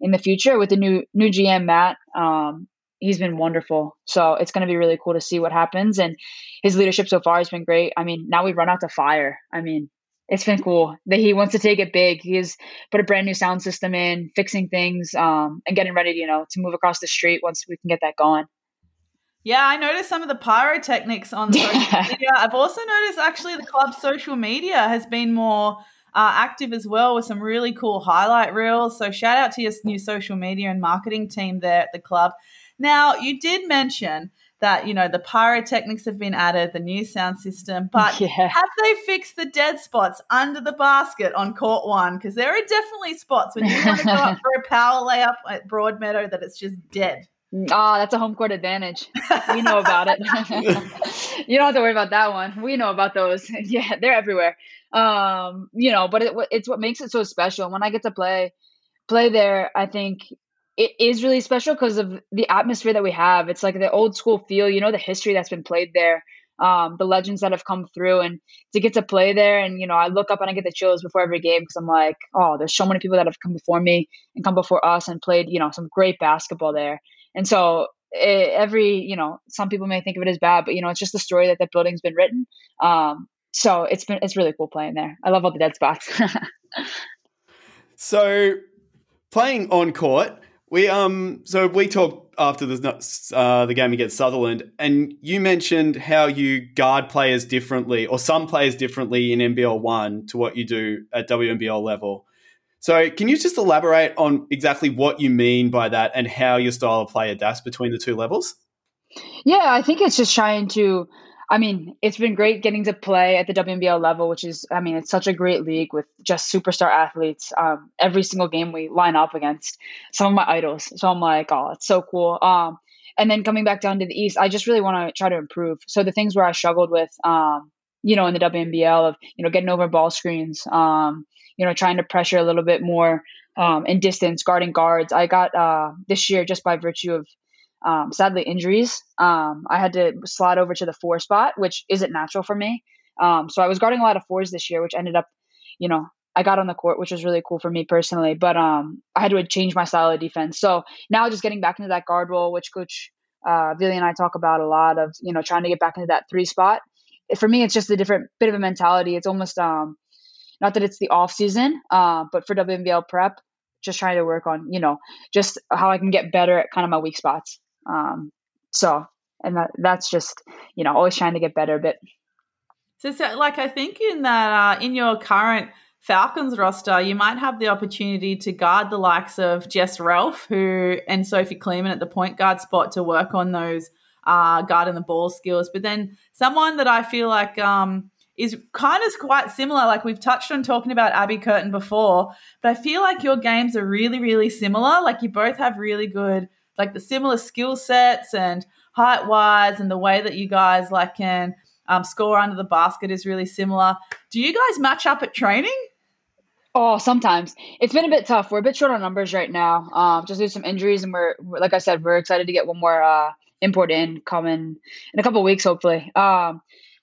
in the future with the new new GM Matt. Um, he's been wonderful, so it's going to be really cool to see what happens. And his leadership so far has been great. I mean, now we've run out to fire. I mean, it's been cool that he wants to take it big. He's put a brand new sound system in, fixing things, um, and getting ready, you know, to move across the street once we can get that going. Yeah, I noticed some of the pyrotechnics on social media. I've also noticed actually the club's social media has been more uh, active as well with some really cool highlight reels. So shout out to your new social media and marketing team there at the club. Now, you did mention that you know the pyrotechnics have been added, the new sound system, but yeah. have they fixed the dead spots under the basket on court one? Because there are definitely spots when you want to go up for a power layup at Broadmeadow that it's just dead. Oh, that's a home court advantage. We know about it. you don't have to worry about that one. We know about those. yeah, they're everywhere. Um, you know, but it, it's what makes it so special. When I get to play play there, I think it is really special because of the atmosphere that we have. It's like the old school feel. You know, the history that's been played there. Um, the legends that have come through and to get to play there and you know i look up and i get the chills before every game because i'm like oh there's so many people that have come before me and come before us and played you know some great basketball there and so it, every, you know, some people may think of it as bad, but you know, it's just the story that that building's been written. Um, so it's been it's really cool playing there. I love all the dead spots. so playing on court, we um so we talked after the uh, the game against Sutherland, and you mentioned how you guard players differently, or some players differently in NBL one to what you do at WNBL level. So, can you just elaborate on exactly what you mean by that and how your style of play adapts between the two levels? Yeah, I think it's just trying to. I mean, it's been great getting to play at the WNBL level, which is, I mean, it's such a great league with just superstar athletes. Um, every single game we line up against some of my idols. So I'm like, oh, it's so cool. Um, and then coming back down to the East, I just really want to try to improve. So the things where I struggled with, um, you know, in the WNBL of, you know, getting over ball screens, um, you know, trying to pressure a little bit more um, in distance, guarding guards. I got uh, this year just by virtue of um, sadly injuries. Um, I had to slot over to the four spot, which isn't natural for me. Um, so I was guarding a lot of fours this year, which ended up, you know, I got on the court, which was really cool for me personally. But um, I had to change my style of defense. So now just getting back into that guard role, which Coach uh, Vili and I talk about a lot of, you know, trying to get back into that three spot. For me, it's just a different bit of a mentality. It's almost um, not that it's the off season, uh, but for WNBL prep, just trying to work on, you know, just how I can get better at kind of my weak spots. Um, so, and that that's just, you know, always trying to get better But. So, so like I think in that uh, in your current Falcons roster, you might have the opportunity to guard the likes of Jess Ralph, who and Sophie Kleeman at the point guard spot to work on those uh, guarding the ball skills. But then someone that I feel like um, is kind of quite similar. Like we've touched on talking about Abby Curtin before, but I feel like your games are really, really similar. Like you both have really good, like the similar skill sets and height wise, and the way that you guys like can um, score under the basket is really similar. Do you guys match up at training? Oh, sometimes it's been a bit tough. We're a bit short on numbers right now. Um, just due to some injuries, and we're like I said, we're excited to get one more uh, import in coming in a couple weeks, hopefully. Um,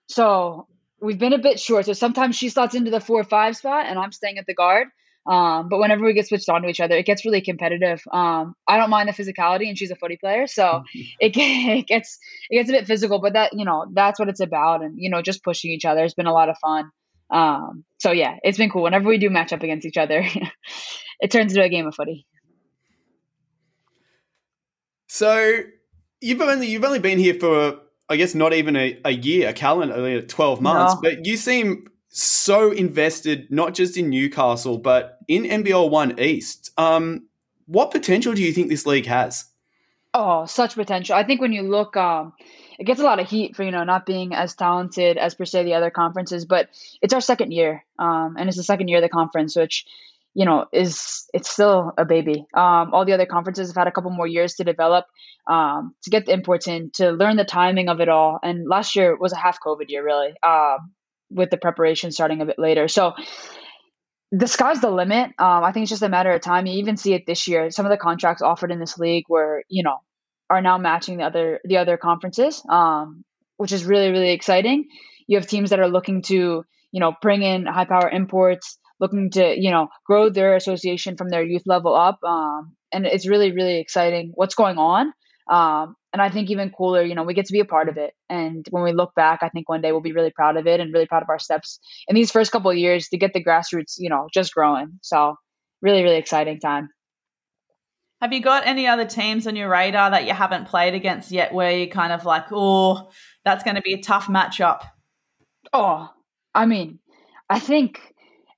so we've been a bit short. So sometimes she slots into the four or five spot, and I'm staying at the guard. Um, but whenever we get switched on to each other, it gets really competitive. Um, I don't mind the physicality, and she's a footy player, so it, it gets it gets a bit physical. But that you know that's what it's about, and you know just pushing each other has been a lot of fun. Um, so yeah, it's been cool. Whenever we do match up against each other, it turns into a game of footy. So you've only you've only been here for I guess not even a, a year, a calendar, twelve months, no. but you seem so invested not just in Newcastle but in NBL One East. Um, what potential do you think this league has? Oh, such potential! I think when you look, um, it gets a lot of heat for you know not being as talented as per se the other conferences, but it's our second year, um, and it's the second year of the conference, which you know is it's still a baby. Um, all the other conferences have had a couple more years to develop, um, to get the imports in, to learn the timing of it all. And last year was a half COVID year, really, um, with the preparation starting a bit later. So the sky's the limit. Um, I think it's just a matter of time. You even see it this year. Some of the contracts offered in this league were, you know, are now matching the other the other conferences, um, which is really really exciting. You have teams that are looking to, you know, bring in high power imports, looking to, you know, grow their association from their youth level up, um, and it's really really exciting what's going on. Um, and I think even cooler, you know, we get to be a part of it. And when we look back, I think one day we'll be really proud of it and really proud of our steps in these first couple of years to get the grassroots, you know, just growing. So really, really exciting time. Have you got any other teams on your radar that you haven't played against yet where you're kind of like, oh, that's going to be a tough matchup? Oh, I mean, I think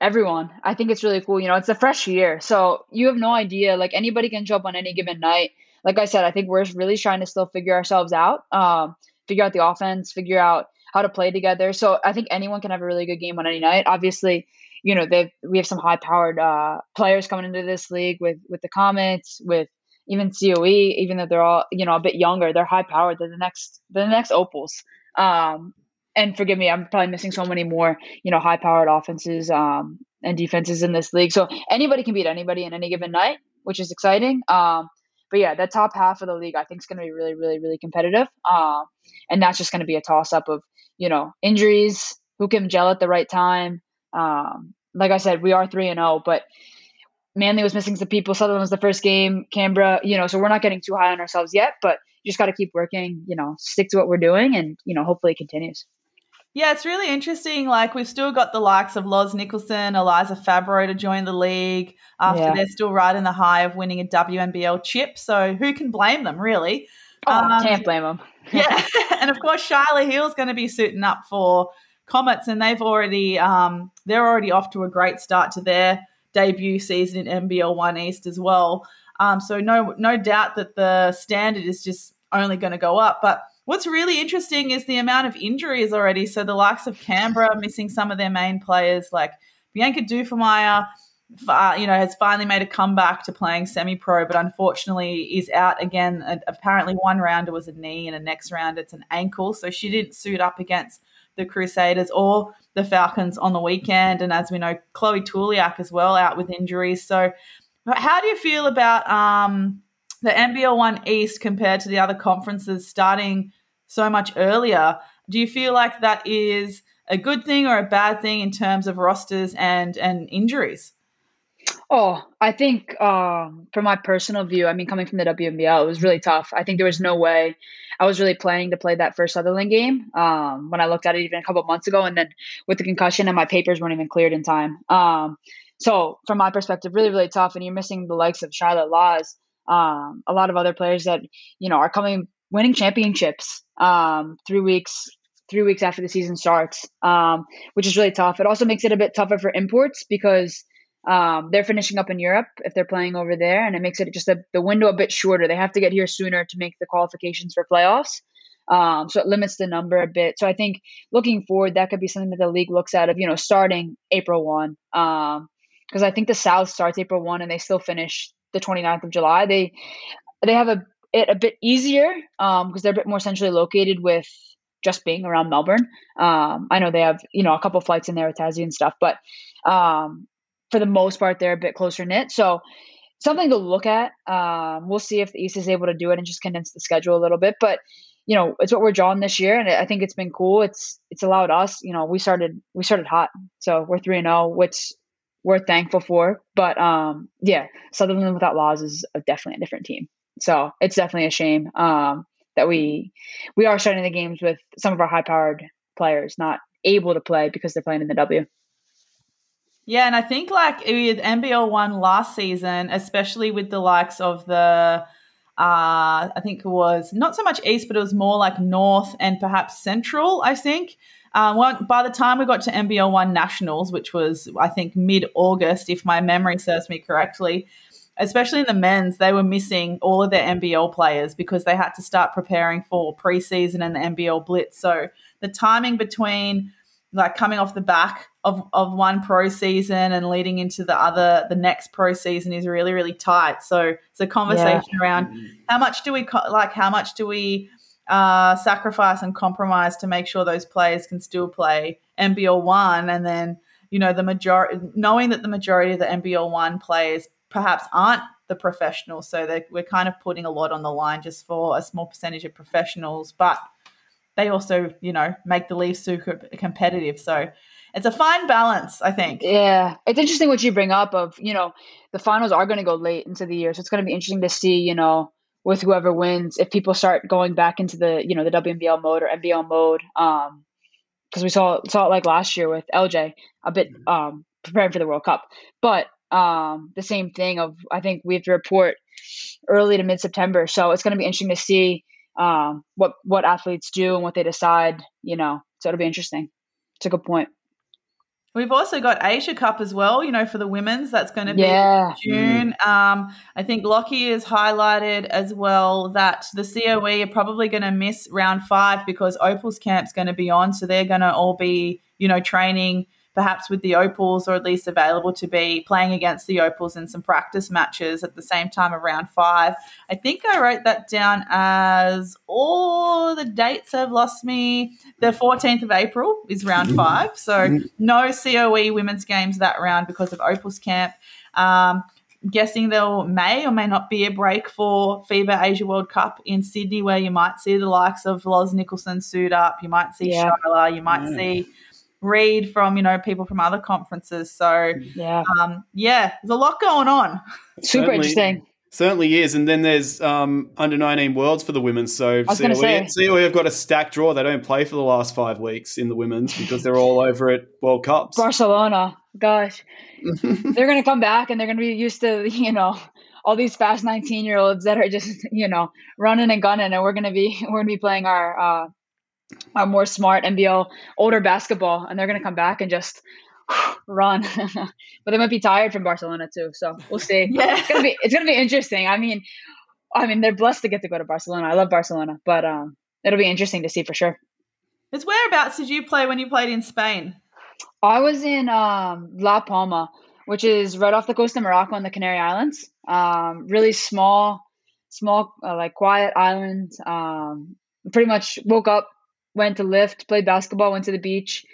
everyone. I think it's really cool. You know, it's a fresh year. So you have no idea. Like anybody can jump on any given night like I said, I think we're really trying to still figure ourselves out, um, figure out the offense, figure out how to play together. So I think anyone can have a really good game on any night. Obviously, you know, they we have some high powered uh, players coming into this league with with the Comets, with even COE, even though they're all you know a bit younger, they're high powered. They're the next they're the next opals. Um, and forgive me, I'm probably missing so many more you know high powered offenses um, and defenses in this league. So anybody can beat anybody in any given night, which is exciting. Um, but yeah, the top half of the league I think is going to be really, really, really competitive. Um, and that's just going to be a toss up of you know injuries, who can gel at the right time. Um, like I said, we are three and zero, oh, but Manly was missing some people. Sutherland was the first game. Canberra, you know, so we're not getting too high on ourselves yet, but you just got to keep working. You know, stick to what we're doing, and you know, hopefully it continues. Yeah, it's really interesting. Like we've still got the likes of Loz Nicholson, Eliza Fabro to join the league after yeah. they're still riding the high of winning a WNBL chip. So who can blame them, really? Oh, um, can't blame them. yeah, and of course Shyla Heal's going to be suiting up for Comets, and they've already um, they're already off to a great start to their debut season in NBL One East as well. Um, so no no doubt that the standard is just only going to go up, but What's really interesting is the amount of injuries already. So the likes of Canberra missing some of their main players, like Bianca Dufemeier, uh, you know, has finally made a comeback to playing semi-pro, but unfortunately is out again. And apparently, one rounder was a knee, and the next round it's an ankle. So she didn't suit up against the Crusaders or the Falcons on the weekend. And as we know, Chloe Tuliak as well out with injuries. So, how do you feel about um, the NBL One East compared to the other conferences starting so much earlier. Do you feel like that is a good thing or a bad thing in terms of rosters and and injuries? Oh, I think um, from my personal view, I mean, coming from the WNBL, it was really tough. I think there was no way I was really planning to play that first Sutherland game um, when I looked at it even a couple months ago, and then with the concussion and my papers weren't even cleared in time. Um, so from my perspective, really, really tough. And you're missing the likes of Charlotte Laws, um, a lot of other players that you know are coming winning championships um, three weeks three weeks after the season starts, um, which is really tough. It also makes it a bit tougher for imports because um, they're finishing up in Europe if they're playing over there, and it makes it just a, the window a bit shorter. They have to get here sooner to make the qualifications for playoffs. Um, so it limits the number a bit. So I think looking forward, that could be something that the league looks at of, you know, starting April 1. Um, because I think the South starts April 1 and they still finish the 29th of July. They they have a it a bit easier um because they're a bit more centrally located with just being around Melbourne. Um, I know they have you know a couple flights in there with Tassie and stuff, but um, for the most part they're a bit closer knit. So something to look at. Um, we'll see if the East is able to do it and just condense the schedule a little bit, but you know it's what we're drawing this year and i think it's been cool it's it's allowed us you know we started we started hot so we're 3 and 0 which we're thankful for but um yeah sutherland without laws is a, definitely a different team so it's definitely a shame um that we we are starting the games with some of our high powered players not able to play because they're playing in the w yeah, and I think like with NBL one last season, especially with the likes of the uh, I think it was not so much east, but it was more like north and perhaps central, I think. Uh, by the time we got to NBL 1 Nationals, which was, I think, mid August, if my memory serves me correctly, especially in the men's, they were missing all of their NBL players because they had to start preparing for preseason and the NBL Blitz. So the timing between like coming off the back of, of one pro season and leading into the other the next pro season is really really tight so it's a conversation yeah. around how much do we co- like how much do we uh, sacrifice and compromise to make sure those players can still play NBL one and then you know the majority knowing that the majority of the NBL one players perhaps aren't the professionals so we're kind of putting a lot on the line just for a small percentage of professionals but they also, you know, make the league super competitive. So it's a fine balance, I think. Yeah. It's interesting what you bring up of, you know, the finals are going to go late into the year. So it's going to be interesting to see, you know, with whoever wins, if people start going back into the, you know, the WNBL mode or NBL mode. Um, because we saw saw it like last year with LJ a bit um preparing for the World Cup. But um the same thing of I think we have to report early to mid September. So it's gonna be interesting to see um, what what athletes do and what they decide. You know, so it'll be interesting. It's a good point. We've also got Asia Cup as well, you know, for the women's. That's going to be yeah. June. Mm. Um, I think Lachy has highlighted as well that the COE are probably going to miss round five because Opals camp's going to be on. So they're going to all be, you know, training perhaps with the Opals or at least available to be playing against the Opals in some practice matches at the same time of round five. I think I wrote that down as all the dates have lost me. The 14th of April is round mm-hmm. five. So mm-hmm. no COE women's games that round because of Opals camp. Um, guessing there may or may not be a break for FIBA Asia World Cup in Sydney, where you might see the likes of Loz Nicholson suit up, you might see yeah. Shyla, you might yeah. see read from you know people from other conferences. So yeah, um, yeah, there's a lot going on. Super certainly, interesting. Certainly is, and then there's um, under 19 worlds for the women. So COE, COE have got a stacked draw. They don't play for the last five weeks in the women's because they're all over at World Cups. Barcelona, gosh, they're going to come back and they're going to be used to you know all these fast 19 year olds that are just you know running and gunning, and we're going to be we're going to be playing our uh, are more smart NBL older basketball, and they're going to come back and just run. but they might be tired from Barcelona too, so we'll see. Yeah. It's gonna be it's gonna be interesting. I mean, I mean they're blessed to get to go to Barcelona. I love Barcelona, but um, it'll be interesting to see for sure. It's whereabouts did you play when you played in Spain? I was in um, La Palma, which is right off the coast of Morocco on the Canary Islands. Um, really small, small, uh, like quiet island. Um, pretty much woke up went to lift, played basketball, went to the beach,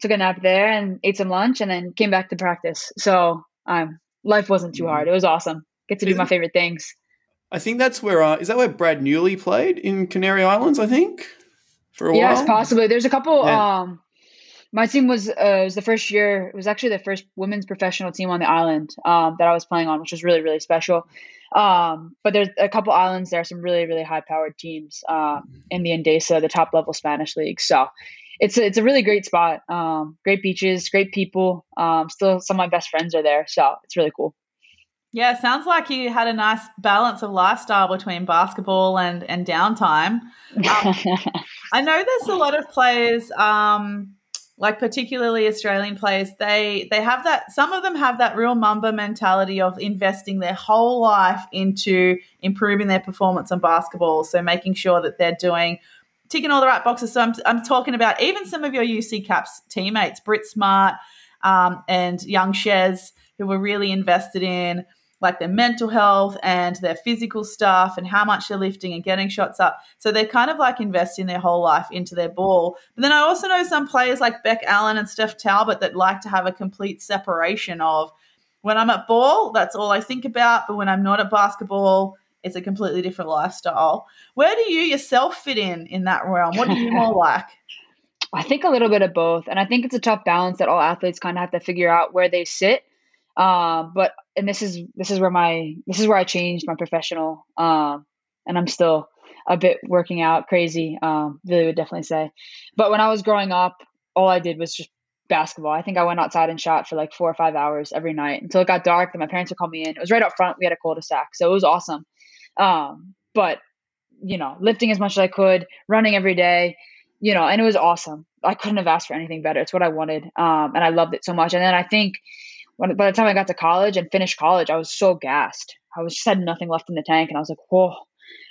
took a nap there, and ate some lunch, and then came back to practice. So um, life wasn't too hard. It was awesome. Get to do my favorite things. I think that's where uh, is that where Brad Newley played in Canary Islands. I think for a yes, while. Yes, possibly. There's a couple. Yeah. Um, my team was uh, was the first year. It was actually the first women's professional team on the island um, that I was playing on, which was really really special. Um, but there's a couple islands. There are some really, really high powered teams uh, in the Endesa, the top level Spanish league. So it's a, it's a really great spot. Um, great beaches, great people. Um, still, some of my best friends are there. So it's really cool. Yeah, sounds like you had a nice balance of lifestyle between basketball and and downtime. Um, I know there's a lot of players. Um, like particularly Australian players, they they have that. Some of them have that real Mamba mentality of investing their whole life into improving their performance on basketball. So making sure that they're doing ticking all the right boxes. So I'm, I'm talking about even some of your UC Caps teammates, Britt Smart um, and young Shez, who were really invested in like their mental health and their physical stuff and how much they're lifting and getting shots up. So they're kind of like investing their whole life into their ball. But then I also know some players like Beck Allen and Steph Talbot that like to have a complete separation of when I'm at ball, that's all I think about. But when I'm not at basketball, it's a completely different lifestyle. Where do you yourself fit in in that realm? What do you more like? I think a little bit of both. And I think it's a tough balance that all athletes kind of have to figure out where they sit. Um, but and this is this is where my this is where I changed my professional. Um, and I'm still a bit working out crazy. Um, Really would definitely say. But when I was growing up, all I did was just basketball. I think I went outside and shot for like four or five hours every night until it got dark. Then my parents would call me in. It was right up front. We had a cul-de-sac, so it was awesome. Um, but you know, lifting as much as I could, running every day, you know, and it was awesome. I couldn't have asked for anything better. It's what I wanted, um, and I loved it so much. And then I think when by the time I got to college and finished college, I was so gassed. I was just had nothing left in the tank, and I was like, whoa.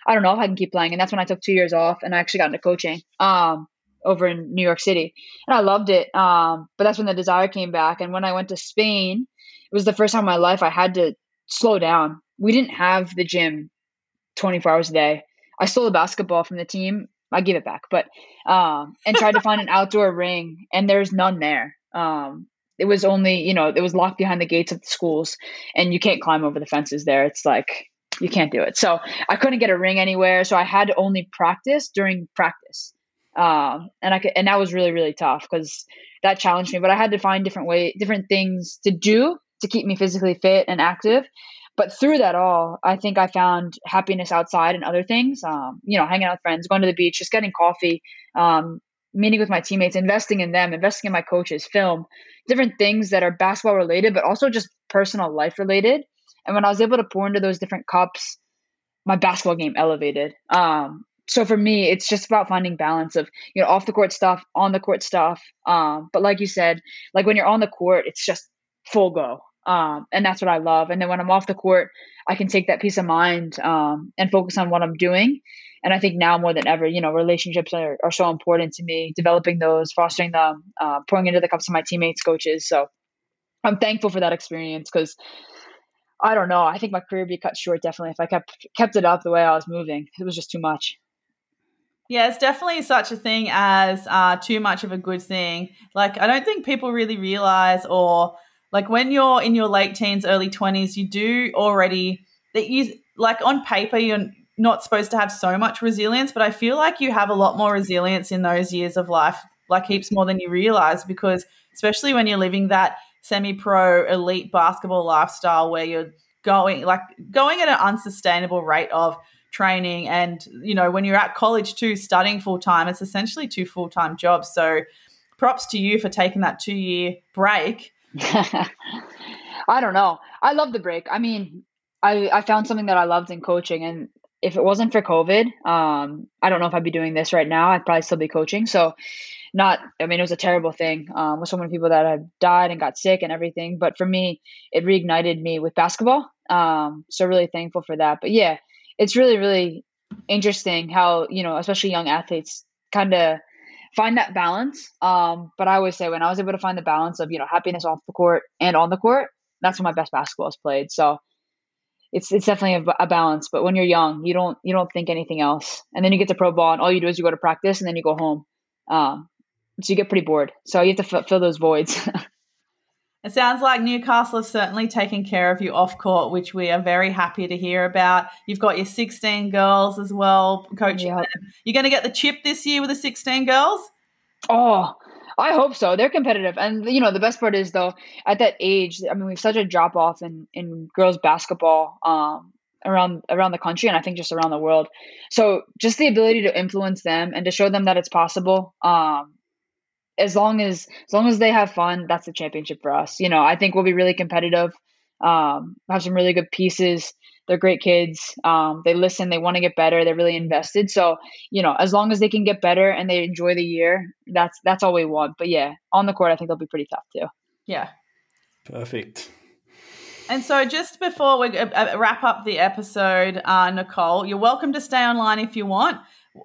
I don't know if I can keep playing. And that's when I took two years off and I actually got into coaching. Um, over in New York City, and I loved it. Um, but that's when the desire came back. And when I went to Spain, it was the first time in my life I had to slow down. We didn't have the gym 24 hours a day. I stole a basketball from the team. I gave it back, but um, and tried to find an outdoor ring, and there's none there. Um, it was only you know it was locked behind the gates of the schools, and you can't climb over the fences there. It's like you can't do it. So I couldn't get a ring anywhere. So I had to only practice during practice. Um, and I could, and that was really really tough because that challenged me. But I had to find different way, different things to do to keep me physically fit and active. But through that all, I think I found happiness outside and other things. Um, you know, hanging out with friends, going to the beach, just getting coffee, um, meeting with my teammates, investing in them, investing in my coaches, film, different things that are basketball related, but also just personal life related. And when I was able to pour into those different cups, my basketball game elevated. Um, so for me, it's just about finding balance of you know off the court stuff, on the court stuff. Um, but like you said, like when you're on the court, it's just full go, um, and that's what I love. And then when I'm off the court, I can take that peace of mind um, and focus on what I'm doing. And I think now more than ever, you know, relationships are, are so important to me. Developing those, fostering them, uh, pouring into the cups of my teammates, coaches. So I'm thankful for that experience because I don't know. I think my career would be cut short definitely if I kept kept it up the way I was moving. It was just too much. Yeah, it's definitely such a thing as uh, too much of a good thing. Like, I don't think people really realize, or like when you're in your late teens, early 20s, you do already, that you, like on paper, you're not supposed to have so much resilience, but I feel like you have a lot more resilience in those years of life, like heaps more than you realize, because especially when you're living that semi pro elite basketball lifestyle where you're going, like, going at an unsustainable rate of, training and you know when you're at college too studying full time it's essentially two full time jobs. So props to you for taking that 2 year break. I don't know. I love the break. I mean I I found something that I loved in coaching and if it wasn't for covid um I don't know if I'd be doing this right now. I'd probably still be coaching. So not i mean it was a terrible thing um, with so many people that had died and got sick and everything. But for me it reignited me with basketball. Um, so really thankful for that. But yeah it's really really interesting how you know especially young athletes kind of find that balance. Um, but i always say when i was able to find the balance of you know happiness off the court and on the court that's when my best basketball is played. So it's it's definitely a, a, balance but when you're young you don't you don't think anything else and then you get to pro ball and all you do is you go to practice and then you go home um, so you get pretty bored so you have to f- fill those voids It sounds like Newcastle have certainly taken care of you off court, which we are very happy to hear about. You've got your 16 girls as well, coaching yep. them. You're going to get the chip this year with the 16 girls? Oh, I hope so. They're competitive. And, you know, the best part is, though, at that age, I mean, we've such a drop off in, in girls basketball um, around around the country and I think just around the world. So just the ability to influence them and to show them that it's possible um, as long as as long as they have fun, that's the championship for us. You know, I think we'll be really competitive. Um, have some really good pieces. They're great kids. Um, they listen. They want to get better. They're really invested. So you know, as long as they can get better and they enjoy the year, that's that's all we want. But yeah, on the court, I think they'll be pretty tough too. Yeah. Perfect. And so, just before we uh, uh, wrap up the episode, uh, Nicole, you're welcome to stay online if you want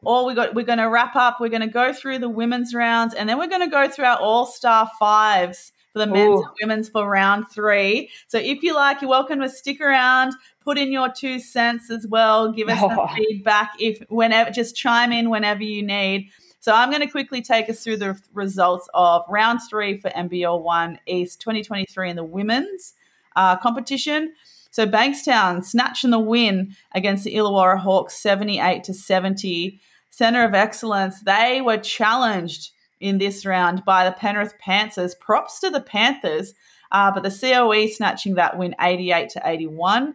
all we got we're going to wrap up we're going to go through the women's rounds and then we're going to go through our all-star fives for the men's Ooh. and women's for round three so if you like you're welcome to stick around put in your two cents as well give us oh. some feedback if whenever just chime in whenever you need so i'm going to quickly take us through the results of round three for NBL one east 2023 in the women's uh, competition so Bankstown snatching the win against the Illawarra Hawks 78 to 70. Center of Excellence, they were challenged in this round by the Penrith Panthers. Props to the Panthers, uh, but the COE snatching that win 88 to 81.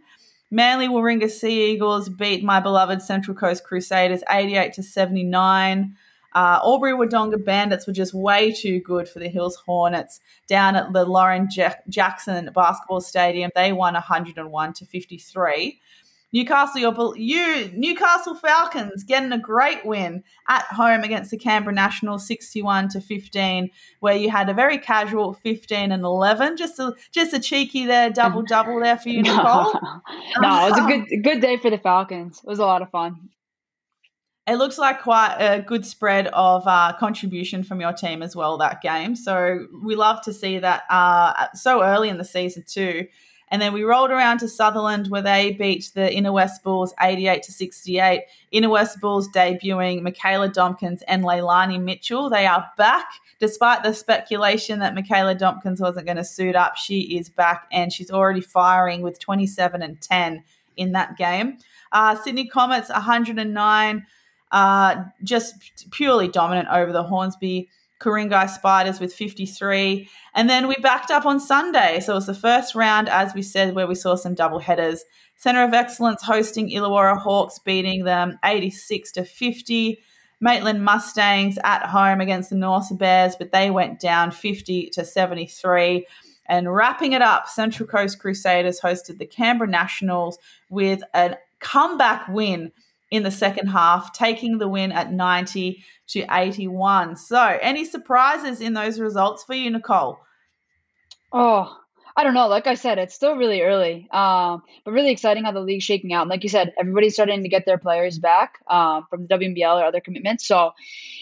Manly Warringah Sea Eagles beat my beloved Central Coast Crusaders 88 to 79. Uh, Albury Wodonga Bandits were just way too good for the Hills Hornets down at the Lauren Jackson Basketball Stadium. They won 101 to 53. Newcastle, you Newcastle Falcons getting a great win at home against the Canberra Nationals, sixty-one to fifteen, where you had a very casual fifteen and eleven, just a just a cheeky there double double there for you, Nicole. no, it was a good good day for the Falcons. It was a lot of fun it looks like quite a good spread of uh, contribution from your team as well that game. So we love to see that uh, so early in the season too. And then we rolled around to Sutherland where they beat the Inner West Bulls 88 to 68. Inner West Bulls debuting Michaela Dompkins and Leilani Mitchell. They are back. Despite the speculation that Michaela Dompkins wasn't going to suit up, she is back and she's already firing with 27 and 10 in that game. Uh, Sydney Comets 109 uh, just purely dominant over the Hornsby Ku-ring-gai Spiders with 53. And then we backed up on Sunday. So it was the first round, as we said, where we saw some double headers. Center of Excellence hosting Illawarra Hawks, beating them 86 to 50. Maitland Mustangs at home against the North Bears, but they went down 50 to 73. And wrapping it up, Central Coast Crusaders hosted the Canberra Nationals with a comeback win in the second half, taking the win at 90 to 81. So, any surprises in those results for you, Nicole? Oh, I don't know. Like I said, it's still really early, um, but really exciting how the league's shaking out. And like you said, everybody's starting to get their players back um, from the WNBL or other commitments. So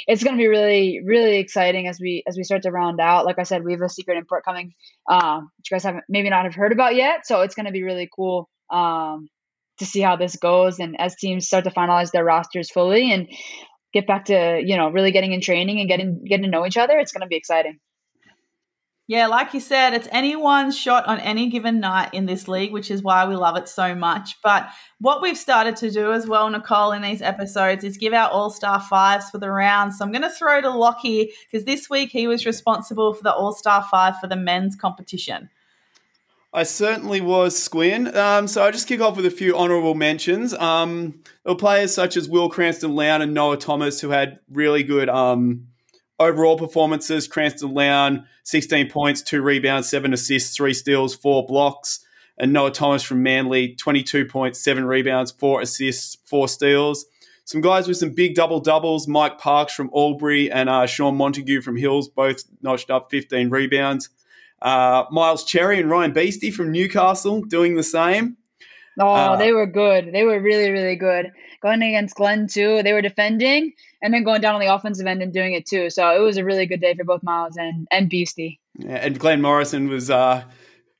it's going to be really, really exciting as we as we start to round out. Like I said, we have a secret import coming, um, which you guys haven't maybe not have heard about yet. So it's going to be really cool um, to see how this goes and as teams start to finalize their rosters fully and get back to you know really getting in training and getting getting to know each other it's going to be exciting. Yeah like you said it's anyone's shot on any given night in this league which is why we love it so much. But what we've started to do as well nicole in these episodes is give our all-star fives for the round. So i'm going to throw to Lachy because this week he was responsible for the all-star five for the men's competition I certainly was, Squin. Um, so I'll just kick off with a few honourable mentions. Um, there were players such as Will Cranston Lown and Noah Thomas who had really good um, overall performances. Cranston Lown, 16 points, two rebounds, seven assists, three steals, four blocks. And Noah Thomas from Manly, 22 points, seven rebounds, four assists, four steals. Some guys with some big double doubles Mike Parks from Albury and uh, Sean Montague from Hills both notched up 15 rebounds. Uh, Miles Cherry and Ryan Beastie from Newcastle doing the same. Oh, uh, they were good. They were really, really good. Going against Glenn too, they were defending and then going down on the offensive end and doing it too. So it was a really good day for both Miles and and Beastie. Yeah, and Glenn Morrison was uh,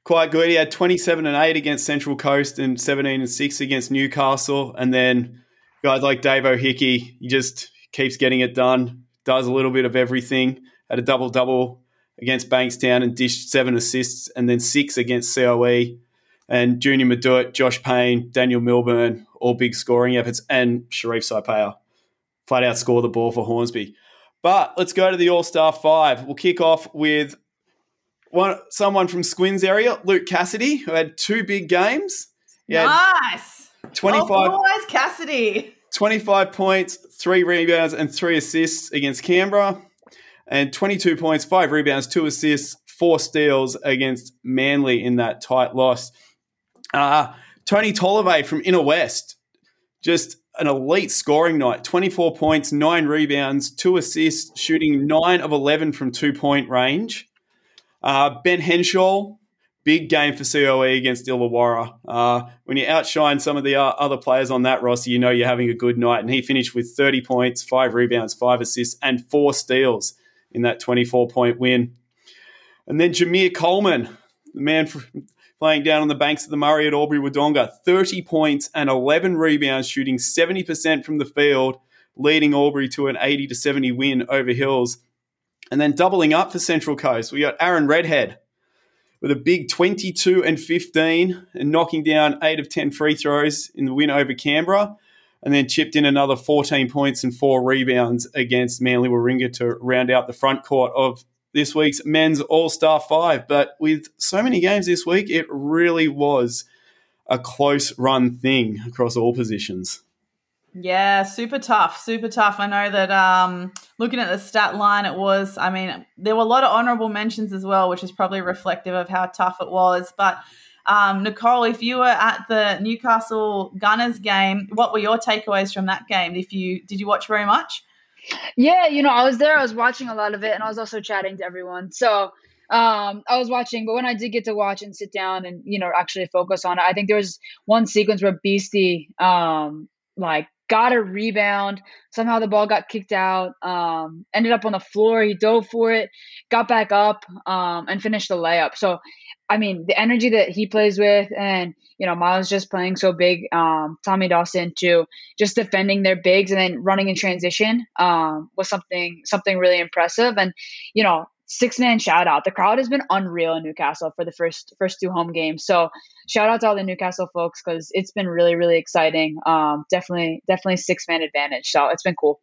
quite good. He had 27 and 8 against Central Coast and 17 and 6 against Newcastle. And then guys like Dave O'Hickey, he just keeps getting it done, does a little bit of everything. Had a double double against Bankstown and dished seven assists, and then six against COE. And Junior Maduit, Josh Payne, Daniel Milburn, all big scoring efforts, and Sharif Saipea flat out score the ball for Hornsby. But let's go to the All Star five. We'll kick off with one someone from Squin's area, Luke Cassidy, who had two big games. nice. 25 oh, boys, Cassidy. 25 points, three rebounds, and three assists against Canberra and 22 points, five rebounds, two assists, four steals against Manly in that tight loss. Uh, Tony Tolliver from Inner West, just an elite scoring night 24 points, nine rebounds, two assists, shooting nine of 11 from two point range. Uh, ben Henshall, big game for COE against Illawarra. Uh, when you outshine some of the uh, other players on that roster, you know you're having a good night. And he finished with 30 points, five rebounds, five assists, and four steals in that 24 point win. And then Jameer Coleman, the man playing down on the banks of the Murray at Albury Wodonga, 30 points and 11 rebounds, shooting 70% from the field, leading Albury to an 80 to 70 win over Hills. And then doubling up for Central Coast, we got Aaron Redhead, with a big 22 and 15 and knocking down 8 of 10 free throws in the win over Canberra. And then chipped in another 14 points and four rebounds against Manly Warringah to round out the front court of this week's men's All Star Five. But with so many games this week, it really was a close run thing across all positions. Yeah, super tough, super tough. I know that um, looking at the stat line, it was, I mean, there were a lot of honorable mentions as well, which is probably reflective of how tough it was. But um, Nicole, if you were at the Newcastle Gunners game, what were your takeaways from that game? If you did you watch very much? Yeah, you know, I was there. I was watching a lot of it, and I was also chatting to everyone. So um, I was watching, but when I did get to watch and sit down and you know actually focus on it, I think there was one sequence where Beastie um, like got a rebound. Somehow the ball got kicked out. Um, ended up on the floor. He dove for it, got back up, um, and finished the layup. So, I mean, the energy that he plays with, and you know, Miles just playing so big. Um, Tommy Dawson too, just defending their bigs and then running in transition um, was something something really impressive. And you know, six man shout out. The crowd has been unreal in Newcastle for the first first two home games. So shout out to all the Newcastle folks because it's been really really exciting. Um, definitely definitely six man advantage. So it's been cool.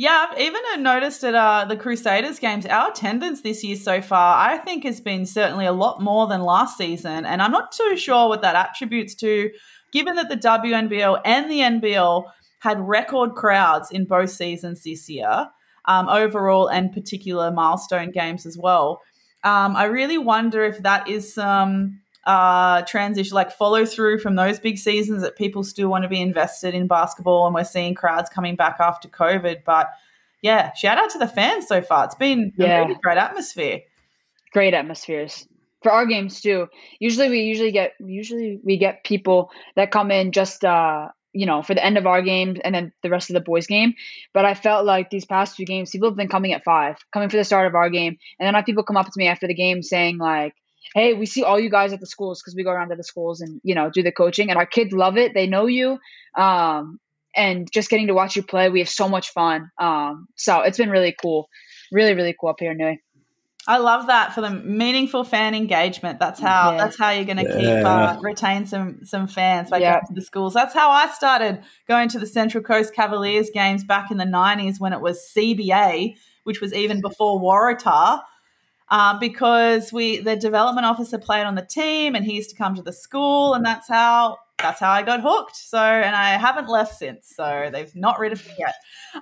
Yeah, I've even noticed at uh, the Crusaders games, our attendance this year so far, I think has been certainly a lot more than last season, and I'm not too sure what that attributes to, given that the WNBL and the NBL had record crowds in both seasons this year um, overall and particular milestone games as well. Um, I really wonder if that is some uh, transition, like follow through from those big seasons that people still want to be invested in basketball, and we're seeing crowds coming back after COVID. But yeah, shout out to the fans so far. It's been yeah. a really great atmosphere. Great atmospheres for our games too. Usually we usually get usually we get people that come in just uh you know, for the end of our game and then the rest of the boys' game. But I felt like these past two games, people have been coming at five, coming for the start of our game. And then I have people come up to me after the game saying, like, hey, we see all you guys at the schools because we go around to the schools and, you know, do the coaching. And our kids love it. They know you. Um, and just getting to watch you play, we have so much fun. Um, so it's been really cool. Really, really cool up here in Newie. I love that for the meaningful fan engagement. That's how yeah. that's how you're going to yeah. keep uh, retain some some fans by yeah. going to the schools. That's how I started going to the Central Coast Cavaliers games back in the '90s when it was CBA, which was even before Waratah. Uh, because we the development officer played on the team and he used to come to the school and that's how that's how I got hooked. So and I haven't left since. So they've not rid of me yet.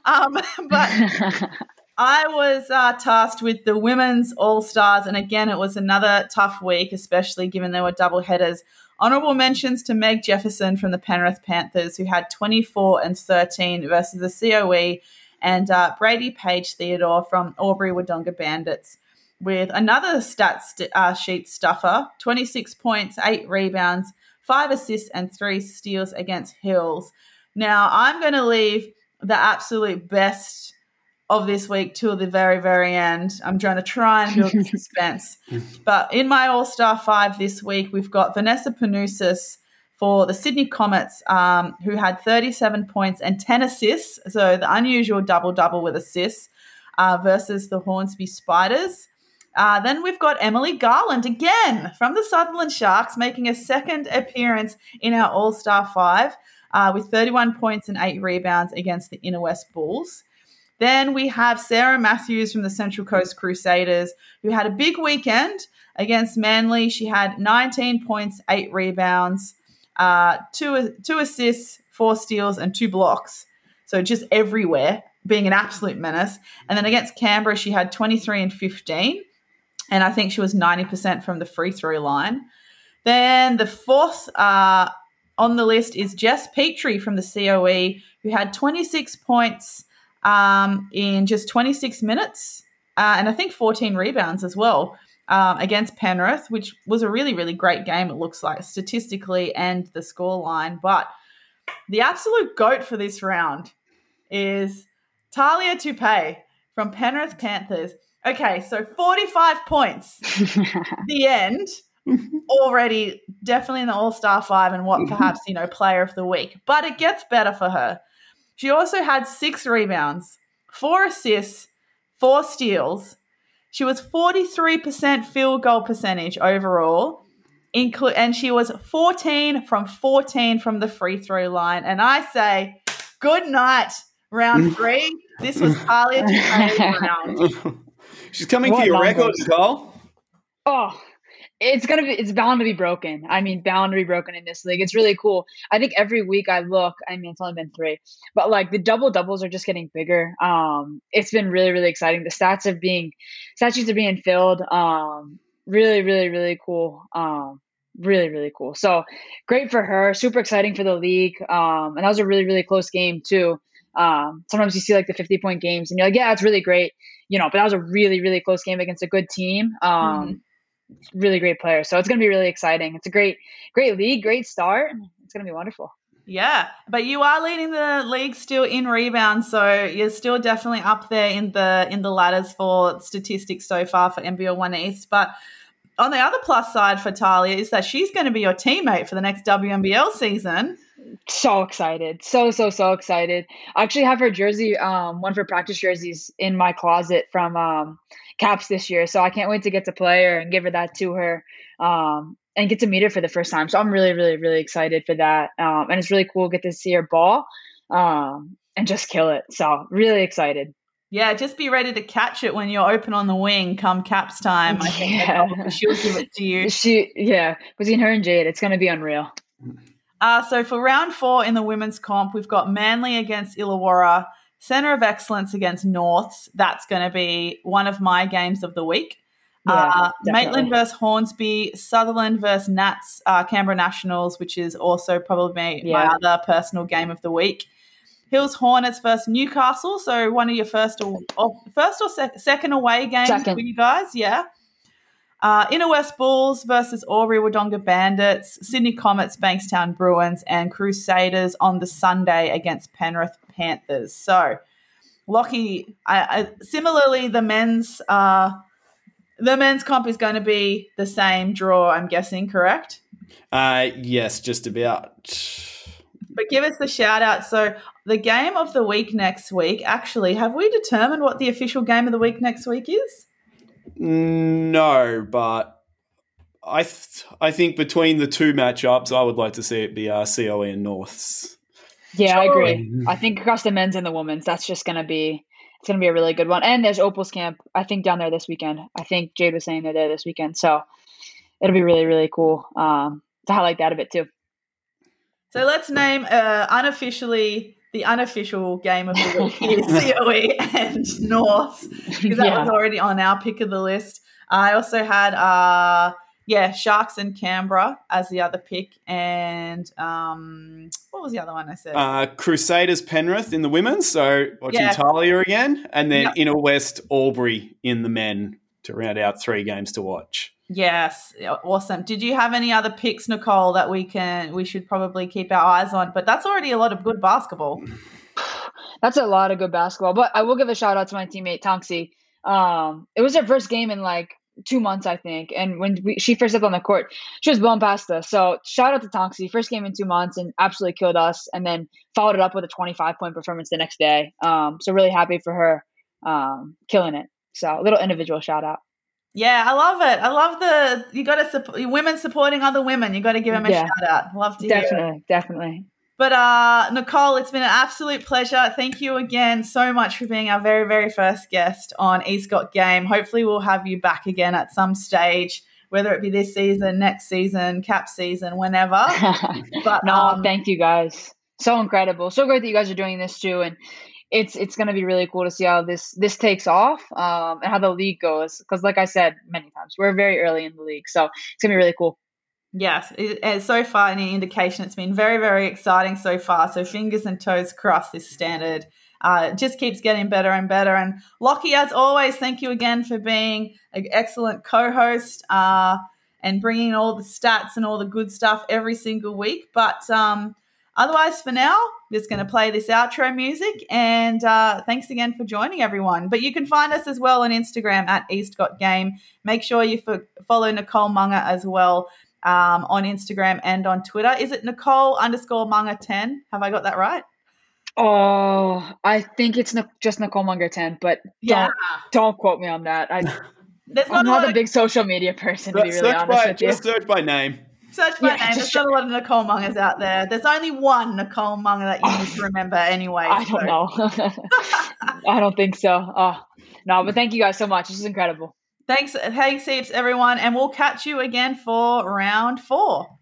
Um, but I was uh, tasked with the women's All Stars, and again, it was another tough week, especially given there were double headers. Honorable mentions to Meg Jefferson from the Penrith Panthers, who had 24 and 13 versus the COE, and uh, Brady Page Theodore from Albury Wodonga Bandits with another stats st- uh, sheet stuffer 26 points, 8 rebounds, 5 assists, and 3 steals against Hills. Now, I'm going to leave the absolute best of this week till the very, very end. I'm trying to try and build suspense. but in my All Star five this week, we've got Vanessa Panousis for the Sydney Comets, um, who had 37 points and 10 assists. So the unusual double double with assists uh, versus the Hornsby Spiders. Uh, then we've got Emily Garland again from the Sutherland Sharks, making a second appearance in our All Star five uh, with 31 points and eight rebounds against the Inner West Bulls. Then we have Sarah Matthews from the Central Coast Crusaders, who had a big weekend against Manly. She had 19 points, eight rebounds, uh, two, two assists, four steals, and two blocks. So just everywhere, being an absolute menace. And then against Canberra, she had 23 and 15. And I think she was 90% from the free throw line. Then the fourth uh, on the list is Jess Petrie from the COE, who had 26 points, um, in just 26 minutes, uh, and I think 14 rebounds as well. um, against Penrith, which was a really, really great game, it looks like, statistically and the scoreline. But the absolute goat for this round is Tahlia Tupaea from Penrith Panthers. Okay, so 45 points. the end. Already definitely in the All Star five and what perhaps, you know, player of the week. But it gets better for her. She also had six rebounds, four assists, four steals. She was 43% field goal percentage overall, inclu- and she was 14 from 14 from the free throw line. And I say, good night, round three. This was Tahlia round. She's coming What for your record, call. Oh, it's gonna be it's bound to be broken. I mean, bound to be broken in this league. It's really cool. I think every week I look. I mean, it's only been three, but like the double doubles are just getting bigger. Um, it's been really really exciting. The stats are being stat sheets are being filled. Um, really really really cool. Um, really really cool. So great for her. Super exciting for the league. Um, and that was a really really close game too. Um, sometimes you see like the 50 point games and you're like, yeah, it's really great, you know, but that was a really, really close game against a good team. Um, really great player. So it's going to be really exciting. It's a great, great league, great start. It's going to be wonderful. Yeah, but you are leading the league still in rebounds, so you're still definitely up there in the in the ladders for statistics so far for NBL One East. But on the other plus side for Tahlia is that she's going to be your teammate for the next WNBL season. So excited. So, so, so excited. I actually have her jersey, um, one of her practice jerseys in my closet from um, Caps this year. So I can't wait to get to play her and give her that to her um, and get to meet her for the first time. So I'm really, really, really excited for that. Um, and it's really cool to get to see her ball um, and just kill it. So really excited. Yeah, just be ready to catch it when you're open on the wing come caps time. I think Yeah. She'll give it to you. She, yeah, between her and Jade, it's going to be unreal. Uh, so for round four in the women's comp, we've got Manly against Illawarra, Centre of Excellence against Norths. That's going to be one of my games of the week. Yeah, uh. Maitland versus Hornsby, Sutherland versus Nats, uh, Canberra Nationals, which is also probably my, my other personal game of the week. Hills Hornets versus Newcastle, so one of your first or, or first or sec- second away games Second. for you guys, yeah. Uh, Inner West Bulls versus Albury Wodonga Bandits, Sydney Comets, Bankstown Bruins, and Crusaders on the Sunday against Penrith Panthers. So, Lachy, I, I, similarly, the men's uh, the men's comp is going to be the same draw. I'm guessing, correct? Uh, yes, just about. But give us the shout out. So, the game of the week next week. Actually, have we determined what the official game of the week next week is? No, but I th- I think between the two matchups, I would like to see it be uh, COE and Norths. Yeah, I agree. I think across the men's and the women's, that's just gonna be it's gonna be a really good one. And there's Opal's camp, I think down there this weekend. I think Jade was saying they're there this weekend, so it'll be really really cool um, to highlight that a bit too. So let's name uh, unofficially the unofficial game of the week is COE and North because that Yeah. was already on our pick of the list. I also had uh yeah Sharks and Canberra as the other pick, and um what was the other one I said? Uh, Crusaders Penrith in the women's, so watching Yeah. Tahlia again, and then Yep. Inner West Albury in the men to round out three games to watch. yes, awesome. Did you have any other picks, Nicole, that we can we should probably keep our eyes on? But that's already a lot of good basketball. That's a lot of good basketball. But I will give a shout out to my teammate Tonksy. Um, it was her first game in like two months, I think. And when we, she first stepped on the court, she was blown past us. So shout out to Tonksy. First game in two months and absolutely killed us. And then followed it up with a 25 point performance the next day. Um, so really happy for her, um, killing it. So a little individual shout out. Yeah, I love it. I love the you got to support women supporting other women. You got to give them a Yeah. shout out. Love to hear. Definitely, definitely. But uh, Nicole, it's been an absolute pleasure. Thank you again so much for being our very, very first guest on East Got Game. Hopefully, we'll have you back again at some stage, whether it be this season, next season, cap season, whenever. But no, um, thank you guys. So incredible. So great that you guys are doing this too. And it's it's gonna be really cool to see how this this takes off um, and how the league goes. Because like I said many times, we're very early in the league, so it's gonna be really cool. Yes, it, so far any indication, it's been very, very exciting so far. So fingers and toes crossed this standard uh, just keeps getting better and better. And Lachy, as always, thank you again for being an excellent co-host uh, and bringing all the stats and all the good stuff every single week. But um, otherwise, for now, I'm just going to play this outro music. And uh, thanks again for joining everyone. But you can find us as well on Instagram at East Got Game. Make sure you follow Nicole Munger as well. Um, on Instagram and on Twitter. Is it Nicole underscore Munger 10? Have I got that right? Oh, I think it's just Nicole Munger 10, but yeah. don't, don't quote me on that. I, There's I'm not a, big social media person, to be really honest by, with you. Just search by name. Search by yeah, name. There's not a lot of Nicole Mungers out there. There's only one Nicole Munger that you need to remember anyway. I don't know. I don't think so. Oh, no, but thank you guys so much. This is incredible. Thanks, thanks heaps, everyone, and we'll catch you again for round four.